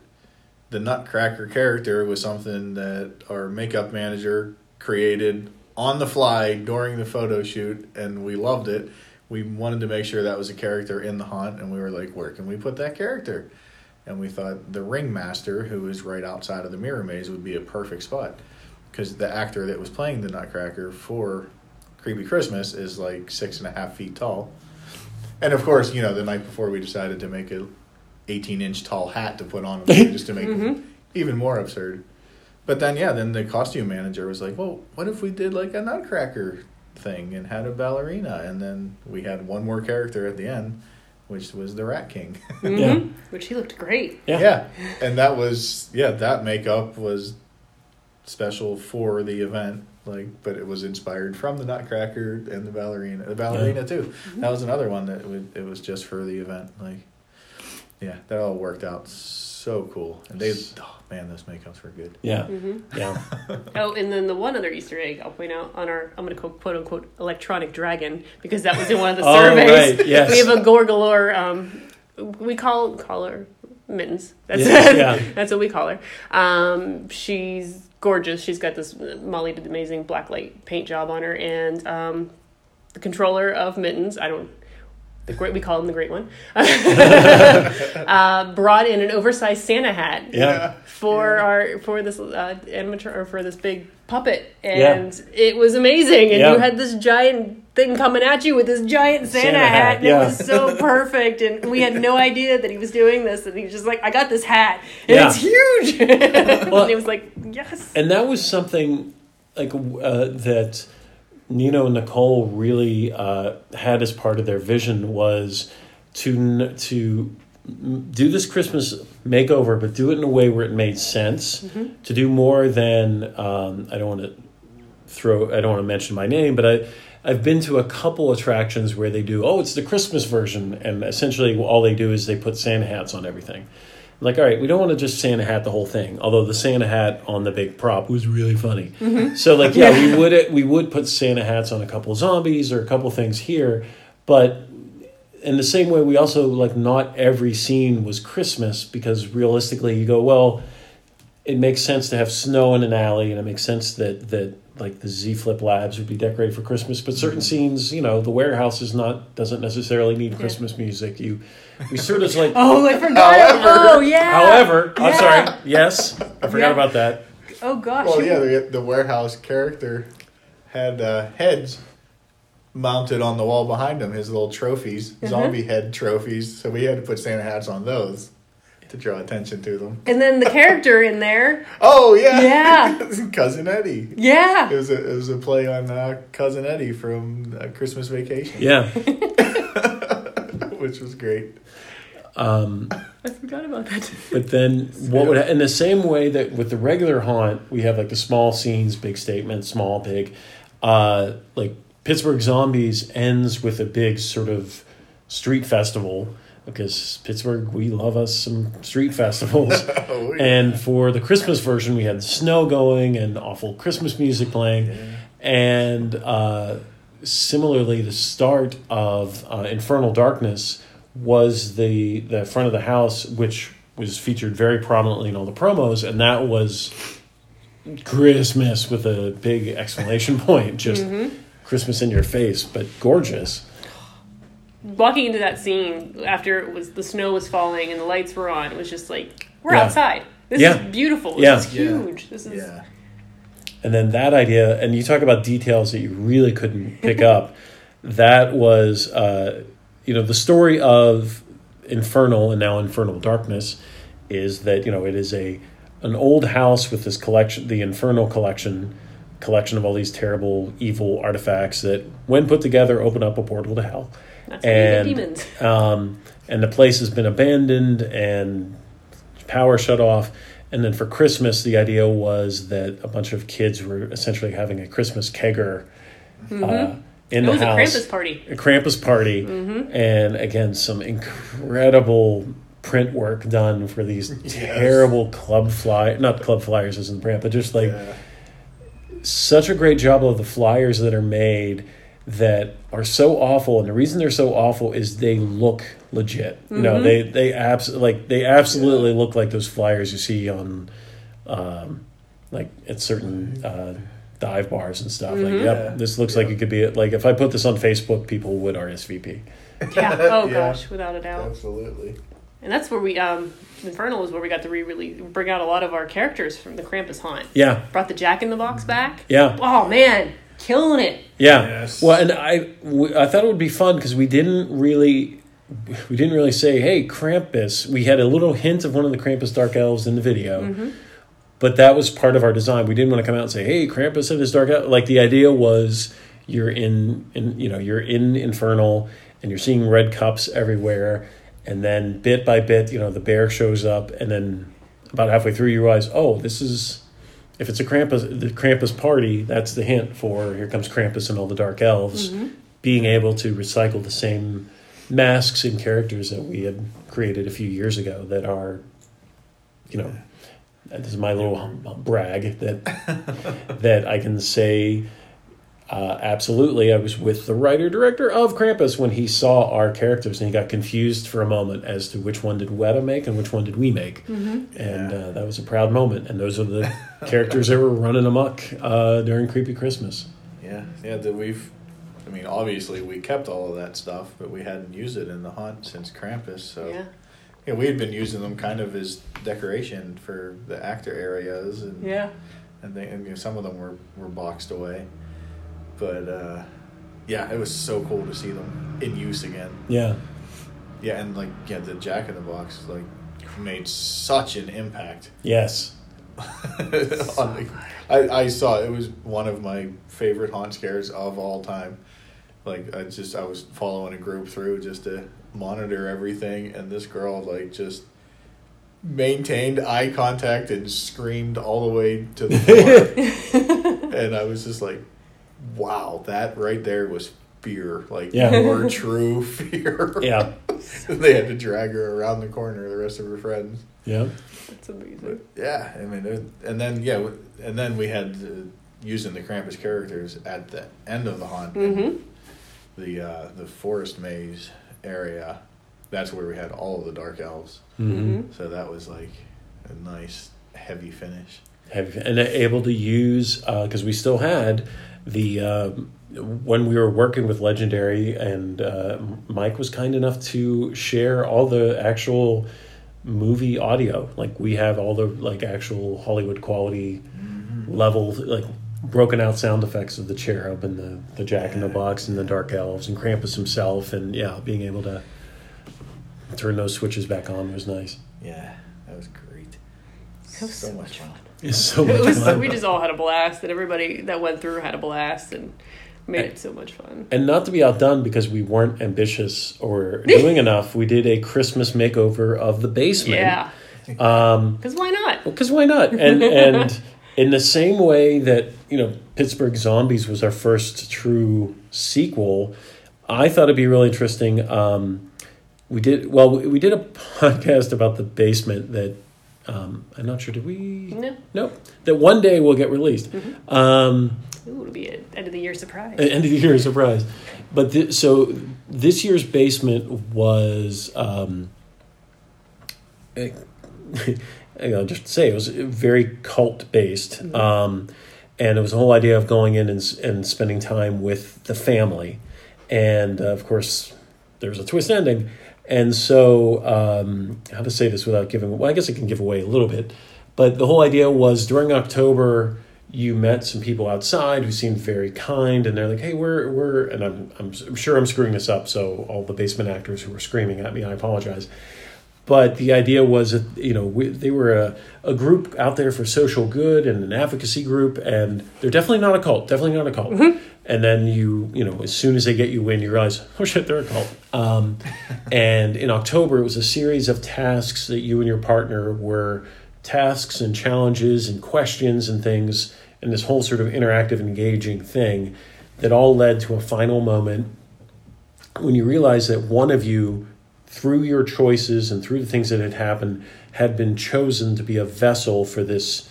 the Nutcracker character was something that our makeup manager created on the fly during the photo shoot and we loved it. We wanted to make sure that was a character in the haunt and we were like, where can we put that character? And we thought the ringmaster, who is right outside of the mirror maze, would be a perfect spot. Because the actor that was playing the Nutcracker for Creepy Christmas is like six and a half feet tall. And of course, you know, the night before we decided to make a 18 inch tall hat to put on (laughs) just to make it even more absurd. But then, yeah, then the costume manager was like, well, what if we did like a Nutcracker thing and had a ballerina? And then we had one more character at the end, which was the Rat King. (laughs) hmm Yeah. (laughs) Which he looked great. yeah. yeah. And that was, yeah, that makeup was special for the event. Like, but it was inspired from the Nutcracker and the ballerina. The ballerina too. That was another one that would, it was just for the event. Like, yeah, that all worked out so cool. And they, oh man, those makeups were good. yeah, hmm yeah. (laughs) Oh, and then the one other Easter egg I'll point out on our I'm going to quote unquote electronic dragon because that was in one of the (laughs) Oh, surveys. right, (laughs) yes. We have a Gorgalore. Um, we call call her mittens. That's Yeah, yeah. that's what we call her. Um, she's gorgeous. She's got this Molly did amazing black light paint job on her, and um, the controller of mittens. I don't. The great, we call him the great one. (laughs) uh, brought in an oversized Santa hat Yeah. for our for this uh, animator or for this big puppet, and it was amazing. And Yeah. you had this giant thing coming at you with this giant Santa, Santa hat, hat, and yeah. it was so (laughs) perfect. And we had no idea that he was doing this, and he was just like, "I got this hat, and Yeah. it's huge." (laughs) Well- and he was like, "Yes." And that was something like uh, that Nino and Nicole really uh, had as part of their vision was to to do this Christmas makeover, but do it in a way where it made sense. To do more than um, I don't want to throw. I don't want to mention my name, but I. I've been to a couple attractions where they do, oh, it's the Christmas version, and essentially all they do is they put Santa hats on everything. Like, all right, we don't want to just Santa hat the whole thing. Although the Santa hat on the big prop was really funny. Mm-hmm. So like, yeah, we would we would put Santa hats on a couple of zombies or a couple things here, but in the same way, we also like not every scene was Christmas because realistically, you go well. It makes sense to have snow in an alley, and it makes sense that that like the Z Flip Labs would be decorated for Christmas. But certain scenes, you know, the warehouse is not doesn't necessarily need Christmas music. You we sort of like (laughs) Oh, I forgot. However- oh, yeah. However, I'm sorry. Yes, I forgot Yeah. about that. Oh gosh. Well, yeah, the, the warehouse character had uh, heads mounted on the wall behind him, his little trophies, Uh-huh. zombie head trophies. So we had to put Santa hats on those to draw attention to them. And then the (laughs) character in there. Oh yeah, Yeah. (laughs) cousin Eddie. Yeah, It Yeah. was a it was a play on uh, cousin Eddie from uh, Christmas Vacation, Yeah. (laughs) which was great. Um, I forgot about that. But then, what would in the same way that with the regular haunt, we have like the small scenes, big statement, small, big. Uh, like Pittsburgh Zombies ends with a big sort of street festival because Pittsburgh, we love us some street festivals. (laughs) Oh, yeah. And for the Christmas version, we had the snow going and awful Christmas music playing. And uh, similarly, the start of uh, Infernal Darkness was the the front of the house, which was featured very prominently in all the promos, and that was Christmas with a big exclamation (laughs) point, just Christmas in your face, but gorgeous. Walking into that scene after it was the snow was falling and the lights were on, it was just like we're Yeah. outside. This Yeah. is beautiful. This Yeah. is Yeah. huge. This is yeah, And then that idea, and you talk about details that you really couldn't pick up. (laughs) That was, uh, you know, the story of Infernal and now Infernal Darkness is that you know it is a an old house with this collection, the Infernal collection, collection of all these terrible, evil artifacts that, when put together, open up a portal to hell. That's how you get And demons. um, and the place has been abandoned and power shut off. And then for Christmas, the idea was that a bunch of kids were essentially having a Christmas kegger uh, in Mm-hmm. It the was a house, Krampus party. a Krampus party, Mm-hmm. and again some incredible print work done for these terrible club fly, not club flyers isn't the brand, but just like yeah. such a great job of the flyers that are made that are so awful and the reason they're so awful is they look legit you know they they abs- like they absolutely look like those flyers you see on um like at certain uh dive bars and stuff like Yeah. this looks like it could be like if i put this on facebook people would rsvp Yeah. (laughs) Oh Yeah. gosh, without a doubt. Absolutely. And that's where we um Infernal is where we got to re-release bring out a lot of our characters from the Krampus haunt. yeah Brought the Jack in the Box back. yeah Oh man, killing it. Yeah. Yes. Well, and I, w- I thought it would be fun because we didn't really, we didn't really say, "Hey, Krampus." We had a little hint of one of the Krampus dark elves in the video, mm-hmm. but that was part of our design. We didn't want to come out and say, "Hey, Krampus and his dark elf." Like the idea was, you're in, in, you know, you're in Infernal, and you're seeing red cups everywhere, and then bit by bit, you know, the bear shows up, and then about halfway through, you realize, oh, this is if it's a Krampus, the Krampus party, that's the hint for here comes Krampus and all the dark elves mm-hmm. being able to recycle the same masks and characters that we had created a few years ago that are, you know, this is my little brag that (laughs) that I can say. Uh, absolutely, I was with the writer director of Krampus when he saw our characters and he got confused for a moment as to which one did Weta make and which one did we make, and uh, that was a proud moment. And those are the (laughs) characters that were running amok uh, during Creepy Christmas. Yeah, yeah. That we've. I mean, obviously we kept all of that stuff, but we hadn't used it in the hunt since Krampus. So Yeah. yeah, we had been using them kind of as decoration for the actor areas, and Yeah. and, they, and you know, some of them were were boxed away. But uh, yeah, it was so cool to see them in use again. Yeah, Yeah, and like yeah, the Jack in the Box like made such an impact. yes, (laughs) on the, I, I saw it was one of my favorite haunt scares of all time. Like I just I was following a group through just to monitor everything, and this girl like just maintained eye contact and screamed all the way to the (laughs) floor, (laughs) and I was just like, "Wow, that right there was fear, like Yeah. more true (laughs) fear." yeah, (laughs) they had to drag her around the corner, the rest of her friends. yeah, That's amazing. Yeah, I mean, it, and then yeah, and then we had uh, using the Krampus characters at the end of the haunt, Mm-hmm. the uh, the forest maze area. That's where we had all of the dark elves. hmm So that was like a nice heavy finish. Have and able to use because we still had the um, when we were working with Legendary and uh, Mike was kind enough to share all the actual movie audio. Like we have all the like actual Hollywood quality level like broken out sound effects of the cherub and the, the jack in the box and the dark elves and Krampus himself and yeah, being able to turn those switches back on was nice. Yeah, that was great. That was so much fun. It's so much It was, fun. we just all had a blast, and everybody that went through had a blast, and made it so much fun. and not to be outdone because we weren't ambitious or (laughs) doing enough, we did a Christmas makeover of the basement. Yeah, Um, because why not? because why not? And (laughs) and in the same way that you know Pittsburgh Zombies was our first true sequel, I thought it'd be really interesting. Um, we did well. We we did a (laughs) podcast about the basement that um, I'm not sure. Did we? No, Nope. That one day will get released. Um, Ooh, it'll be an end of the year surprise. end of the year surprise. But thi- so this year's basement was, um, eh, (laughs) I'll just say it was very cult based, um, and it was the whole idea of going in and, and spending time with the family, and uh, of course there's a twist ending, and so um, how to say this without giving well I guess I can give away a little bit, but the whole idea was during October you met some people outside who seemed very kind and they're like hey we're we're and I'm, I'm sure I'm screwing this up so all the basement actors who were screaming at me I apologize. But the idea was that you know we, they were a, a group out there for social good and an advocacy group and they're definitely not a cult definitely not a cult and then you you know as soon as they get you in you realize oh shit they're a cult. Um, (laughs) and in october it was a series of tasks that you and your partner were tasks and challenges and questions and things and this whole sort of interactive engaging thing that all led to a final moment when you realize that one of you through your choices and through the things that had happened had been chosen to be a vessel for this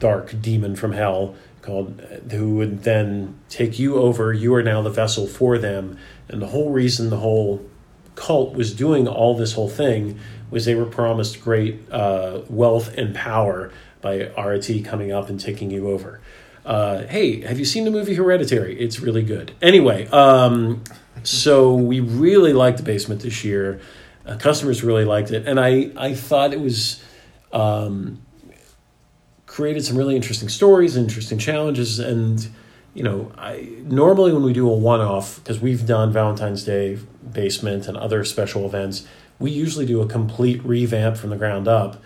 dark demon from hell called who would then take you over you are now the vessel for them and the whole reason the whole cult was doing all this whole thing was they were promised great uh, wealth and power by RT coming up and taking you over. Uh, hey, have you seen the movie Hereditary? It's really good. Anyway, um, so we really liked the basement this year. Uh, customers really liked it, and I I thought it was. Um, created some really interesting stories, interesting challenges, and you know, I normally when we do a one-off because we've done Valentine's Day basement and other special events, we usually do a complete revamp from the ground up.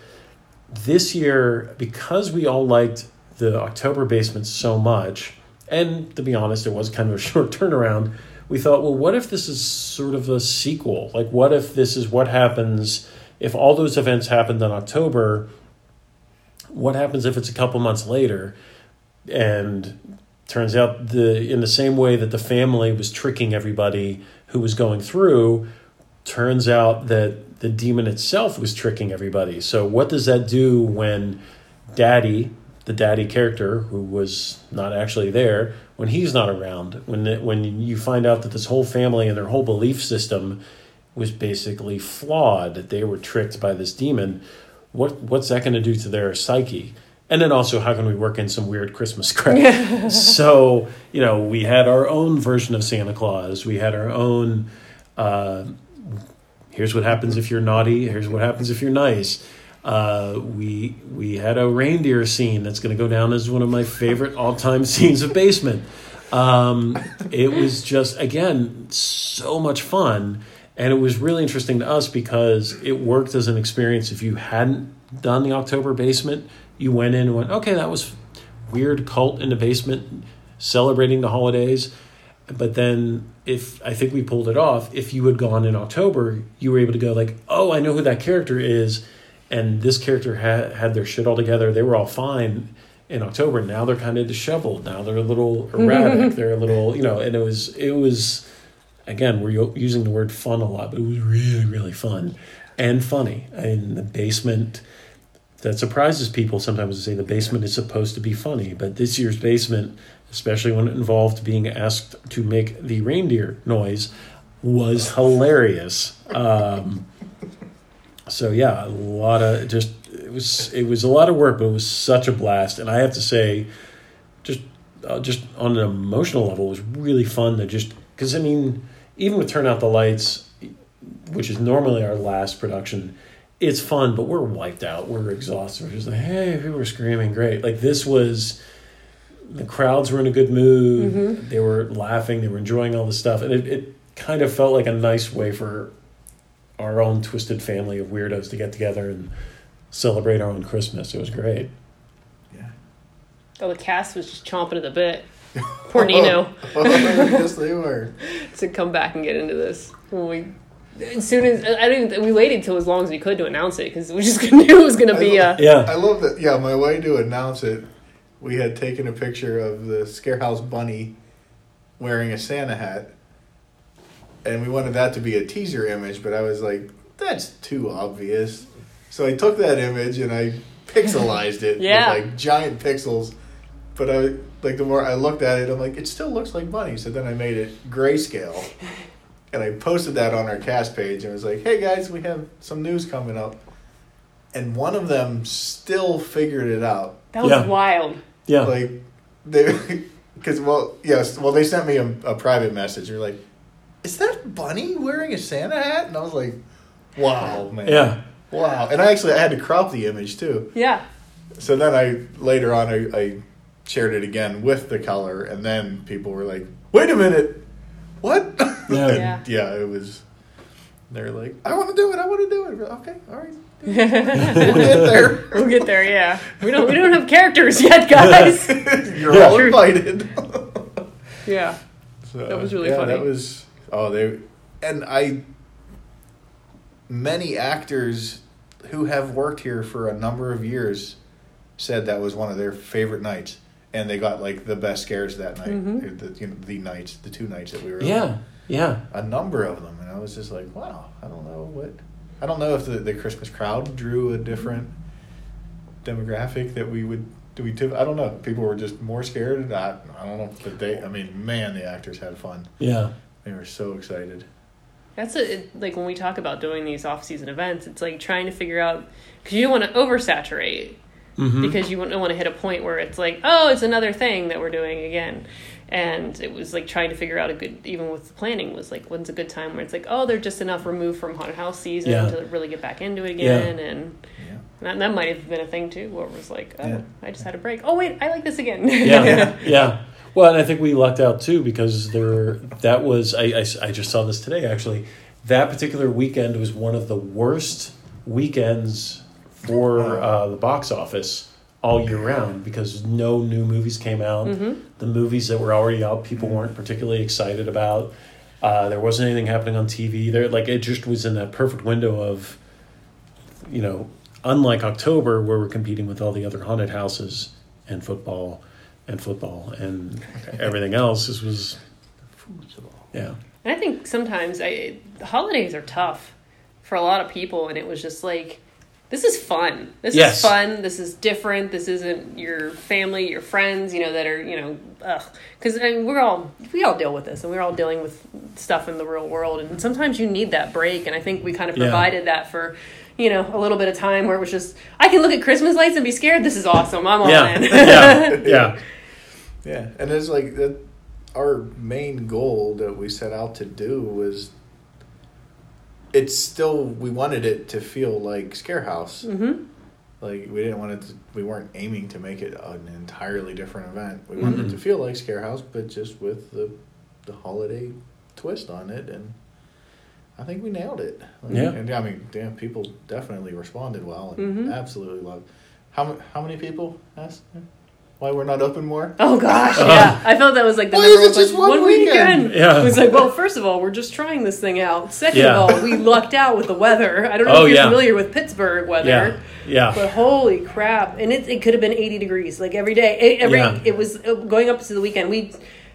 This year, because we all liked the October basement so much, and to be honest, it was kind of a (laughs) short turnaround. We thought, well, what if this is sort of a sequel? Like, what if this is what happens if all those events happened in October? What happens if it's a couple months later? And turns out the in the same way that the family was tricking everybody who was going through, turns out that the demon itself was tricking everybody. So what does that do when Daddy, the daddy character who was not actually there, when he's not around, when it, when you find out that this whole family and their whole belief system was basically flawed, that they were tricked by this demon, what what's that going to do to their psyche? And then also, how can we work in some weird Christmas crap? (laughs) so you know, we had our own version of Santa Claus. We had our own. Uh, here's what happens if you're naughty. Here's what happens if you're nice. Uh, we we had a reindeer scene that's going to go down as one of my favorite all time (laughs) scenes of Basement. Um, it was just again so much fun, and it was really interesting to us because it worked as an experience. If you hadn't done the October Basement, you went in and went, okay, that was weird cult in the basement celebrating the holidays. But then, if I think we pulled it off, if you had gone in October, you were able to go like, oh, I know who that character is, and this character had had their shit all together. They were all fine in October. Now they're kind of disheveled. Now they're a little (laughs) erratic. they're a little, you know. And it was it was again we're using the word fun a lot, but it was really really fun and funny. In the basement, that surprises people sometimes to say the basement is supposed to be funny, but this year's basement, especially when it involved being asked to make the reindeer noise, was hilarious. Um, so yeah, a lot of just it was it was a lot of work, but it was such a blast, and I have to say, just uh, just on an emotional level, it was really fun to just because I mean, even with turn out the lights, which is normally our last production, it's fun, but we're wiped out, we're exhausted. We're just like, hey, people were screaming, great. Like this was, the crowds were in a good mood. Mm-hmm. They were laughing. They were enjoying all the stuff, and it, it kind of felt like a nice way for our own twisted family of weirdos to get together and celebrate our own Christmas. It was great. Yeah. Oh, the cast was just chomping at the bit. (laughs) Poor Nino oh, oh, yes, they were. (laughs) to come back and get into this. When we, as soon as I didn't, we waited till as long as we could to announce it because we just (laughs) knew it was going to be a. Yeah. I love that. Yeah, my way to announce it, we had taken a picture of the Scarehouse bunny wearing a Santa hat, and we wanted that to be a teaser image, but I was like, that's too obvious. So I took that image and I pixelized it Yeah. with like giant pixels. But I like the more I looked at it, I'm like, it still looks like bunny. So then I made it grayscale. (laughs) And I posted that on our cast page and was like, hey guys, we have some news coming up. And one of them still figured it out. That was Yeah. wild. Yeah. Like, they, (laughs) because, well, yes, well, they sent me a, a private message. They're like, is that Bunny wearing a Santa hat? And I was like, wow, man. yeah. Wow. And I actually, I had to crop the image too. Yeah. So then I, later on, I, I shared it again with the color. And then people were like, wait a minute. What? (laughs) Yeah. And, Yeah. yeah, it was, they're like, I want to do it. I want to do it. Okay. All right. (laughs) we'll get there. We'll get there. Yeah. We don't. We don't have characters yet, (laughs) guys. You're Yeah. all invited. yeah. So, That was really yeah, funny. That was oh they and I many actors who have worked here for a number of years said that was one of their favorite nights and they got like the best scares that night Mhm. the, you know, the nights the two nights that we were Yeah. Yeah. a number of them and I was just like wow I don't know what I don't know if the, the Christmas crowd drew a different demographic that we would do we tip, I don't know people were just more scared I, I don't know but they I mean man the actors had fun Yeah. they were so excited. That's a, it, like when we talk about doing these off-season events, it's like trying to figure out because you don't want to oversaturate Mhm. because you don't want to hit a point where it's like, oh, it's another thing that we're doing again. And it was like trying to figure out a good, even with the planning, was like, when's a good time where it's like, oh, they're just enough removed from haunted house season Yeah. to really get back into it again. And Yeah. that, that might have been a thing too, where it was like, oh, Yeah. I just had a break. Oh, wait, I like this again. yeah, (laughs) yeah. Well, and I think we lucked out too because there that was I, I, I just saw this today actually. That particular weekend was one of the worst weekends for uh, the box office all year round because no new movies came out. Mhm. The movies that were already out, people weren't particularly excited about. Uh, there wasn't anything happening on TV. There, like it just was in that perfect window of, you know, unlike October where we're competing with all the other haunted houses and football and football and (laughs) everything else. This was, yeah, And I think sometimes I, holidays are tough for a lot of people, and it was just like, this is fun. This Yes. is fun. This is different. This isn't your family, your friends, you know, that are, you know, ugh. Because I mean, we're all, we all deal with this, and we're all dealing with stuff in the real world, and sometimes you need that break, and I think we kind of Yeah. provided that for, you know, a little bit of time where it was just, I can look at Christmas lights and be scared. This is awesome. I'm all yeah, in. (laughs) yeah, (laughs) yeah, Yeah, and it's like that. Our main goal that we set out to do was. It's still we wanted it to feel like Scarehouse. hmm Like we didn't want it. To, we weren't aiming to make it an entirely different event. We wanted it to feel like Scarehouse, but just with the the holiday twist on it, and I think we nailed it. Like, Yeah. and I mean, damn, people definitely responded well and Mhm. absolutely loved. How how many people asked why we're not open more? Oh gosh, yeah. I felt that was like the Why number is it one just question. one weekend? Yeah. It was like, well, first of all, we're just trying this thing out. Second Yeah. of all, we lucked out with the weather. I don't know Oh, if you're yeah. familiar with Pittsburgh weather. yeah, yeah. But holy crap! And it, it could have been eighty degrees like every day. It, every Yeah. it was uh, going up to the weekend. We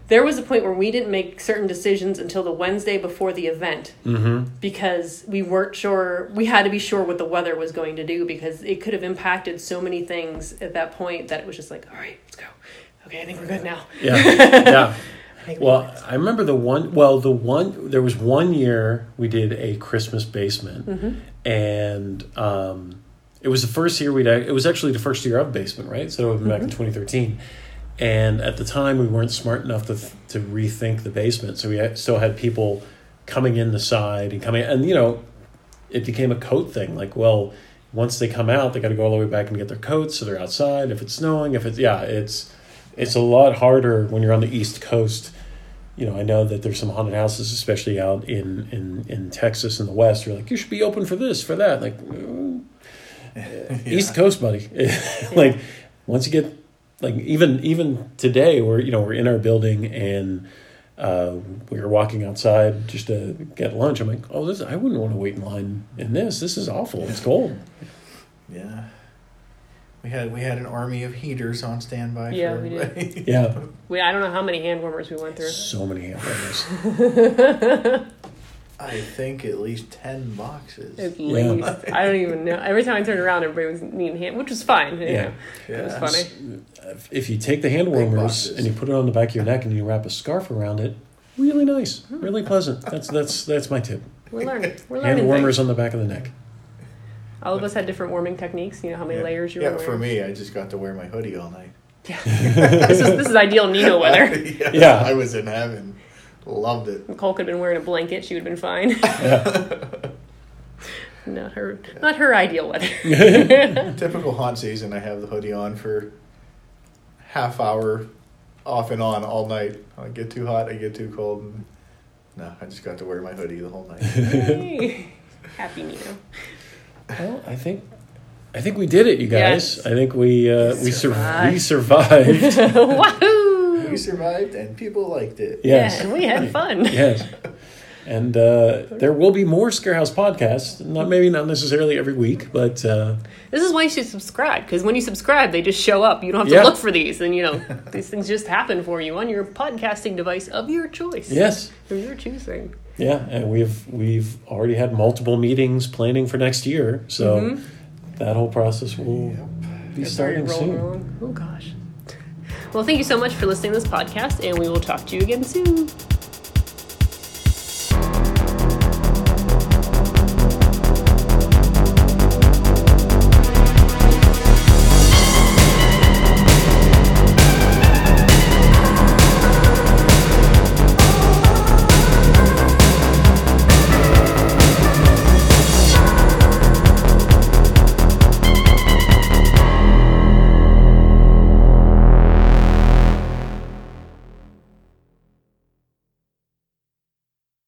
there was a point where we didn't make certain decisions until the Wednesday before the event Mm-hmm. because we weren't sure. We had to be sure what the weather was going to do because it could have impacted so many things at that point that it was just like, all right, let's go. Okay, I think we're good now. Yeah, (laughs) yeah. I Well, I remember the one. Well, the one there was one year we did a Christmas basement, and um, it was the first year we'd. It was actually the first year of basement, right? So it was back in 2013, and at the time we weren't smart enough to to rethink the basement, so we still had people coming in the side and coming, and you know, it became a coat thing. Like, well, once they come out, they got to go all the way back and get their coats, so they're outside. If it's snowing, if it's yeah, it's it's a lot harder when you're on the East Coast. You know, I know that there's some haunted houses, especially out in in in Texas and the West. You're like, you should be open for this, for that. Like, mm, (laughs) East Coast, buddy. (laughs) like, once you get like even even today, we're you know we're in our building and uh, we were walking outside just to get lunch. I'm like, oh, this I wouldn't want to wait in line in this. This is awful. It's cold. Yeah. We had we had an army of heaters on standby. Yeah, for we did. everybody. Yeah, We I don't know how many hand warmers we went through. so many hand warmers. (laughs) I think at least ten boxes. At Yeah. least (laughs) I don't even know. Every time I turned around, everybody was needing hand, which was fine. you Yeah. it was funny. If you take the hand warmers and you put it on the back of your neck and you wrap a scarf around it, really nice, hmm. really pleasant. That's that's that's my tip. We're learning. We're learning. Hand warmers things. on the back of the neck. All of us had different warming techniques. You know how many Yeah. layers you Yeah, were for me, I just got to wear my hoodie all night. (laughs) this is this is ideal Nino weather. (laughs) yeah, Yeah. I was in heaven. Loved it. Nicole could have been wearing a blanket. She would have been fine. Yeah. (laughs) not her. Not her ideal weather. (laughs) Typical haunt season. I have the hoodie on for half hour, off and on all night. I get too hot, I get too cold. And, no, I just got to wear my hoodie the whole night. Hey. (laughs) Happy Nino. Well, I think I think we did it, you guys. Yes. I think we uh, we sur- Survived. we survived. Wahoo! we survived, and people liked it. yes. Yeah, and we had (laughs) fun. yes. And uh, there will be more Scarehouse podcasts. Not maybe not necessarily every week, but uh, This is why you should subscribe because when you subscribe, they just show up. You don't have to Yeah. look for these, and you know these things just happen for you on your podcasting device of your choice. yes, of your choosing. yeah. And we've we've already had multiple meetings planning for next year, so Mhm. that whole process will be It's starting soon. along. Oh gosh. Well, thank you so much for listening to this podcast, and we will talk to you again soon.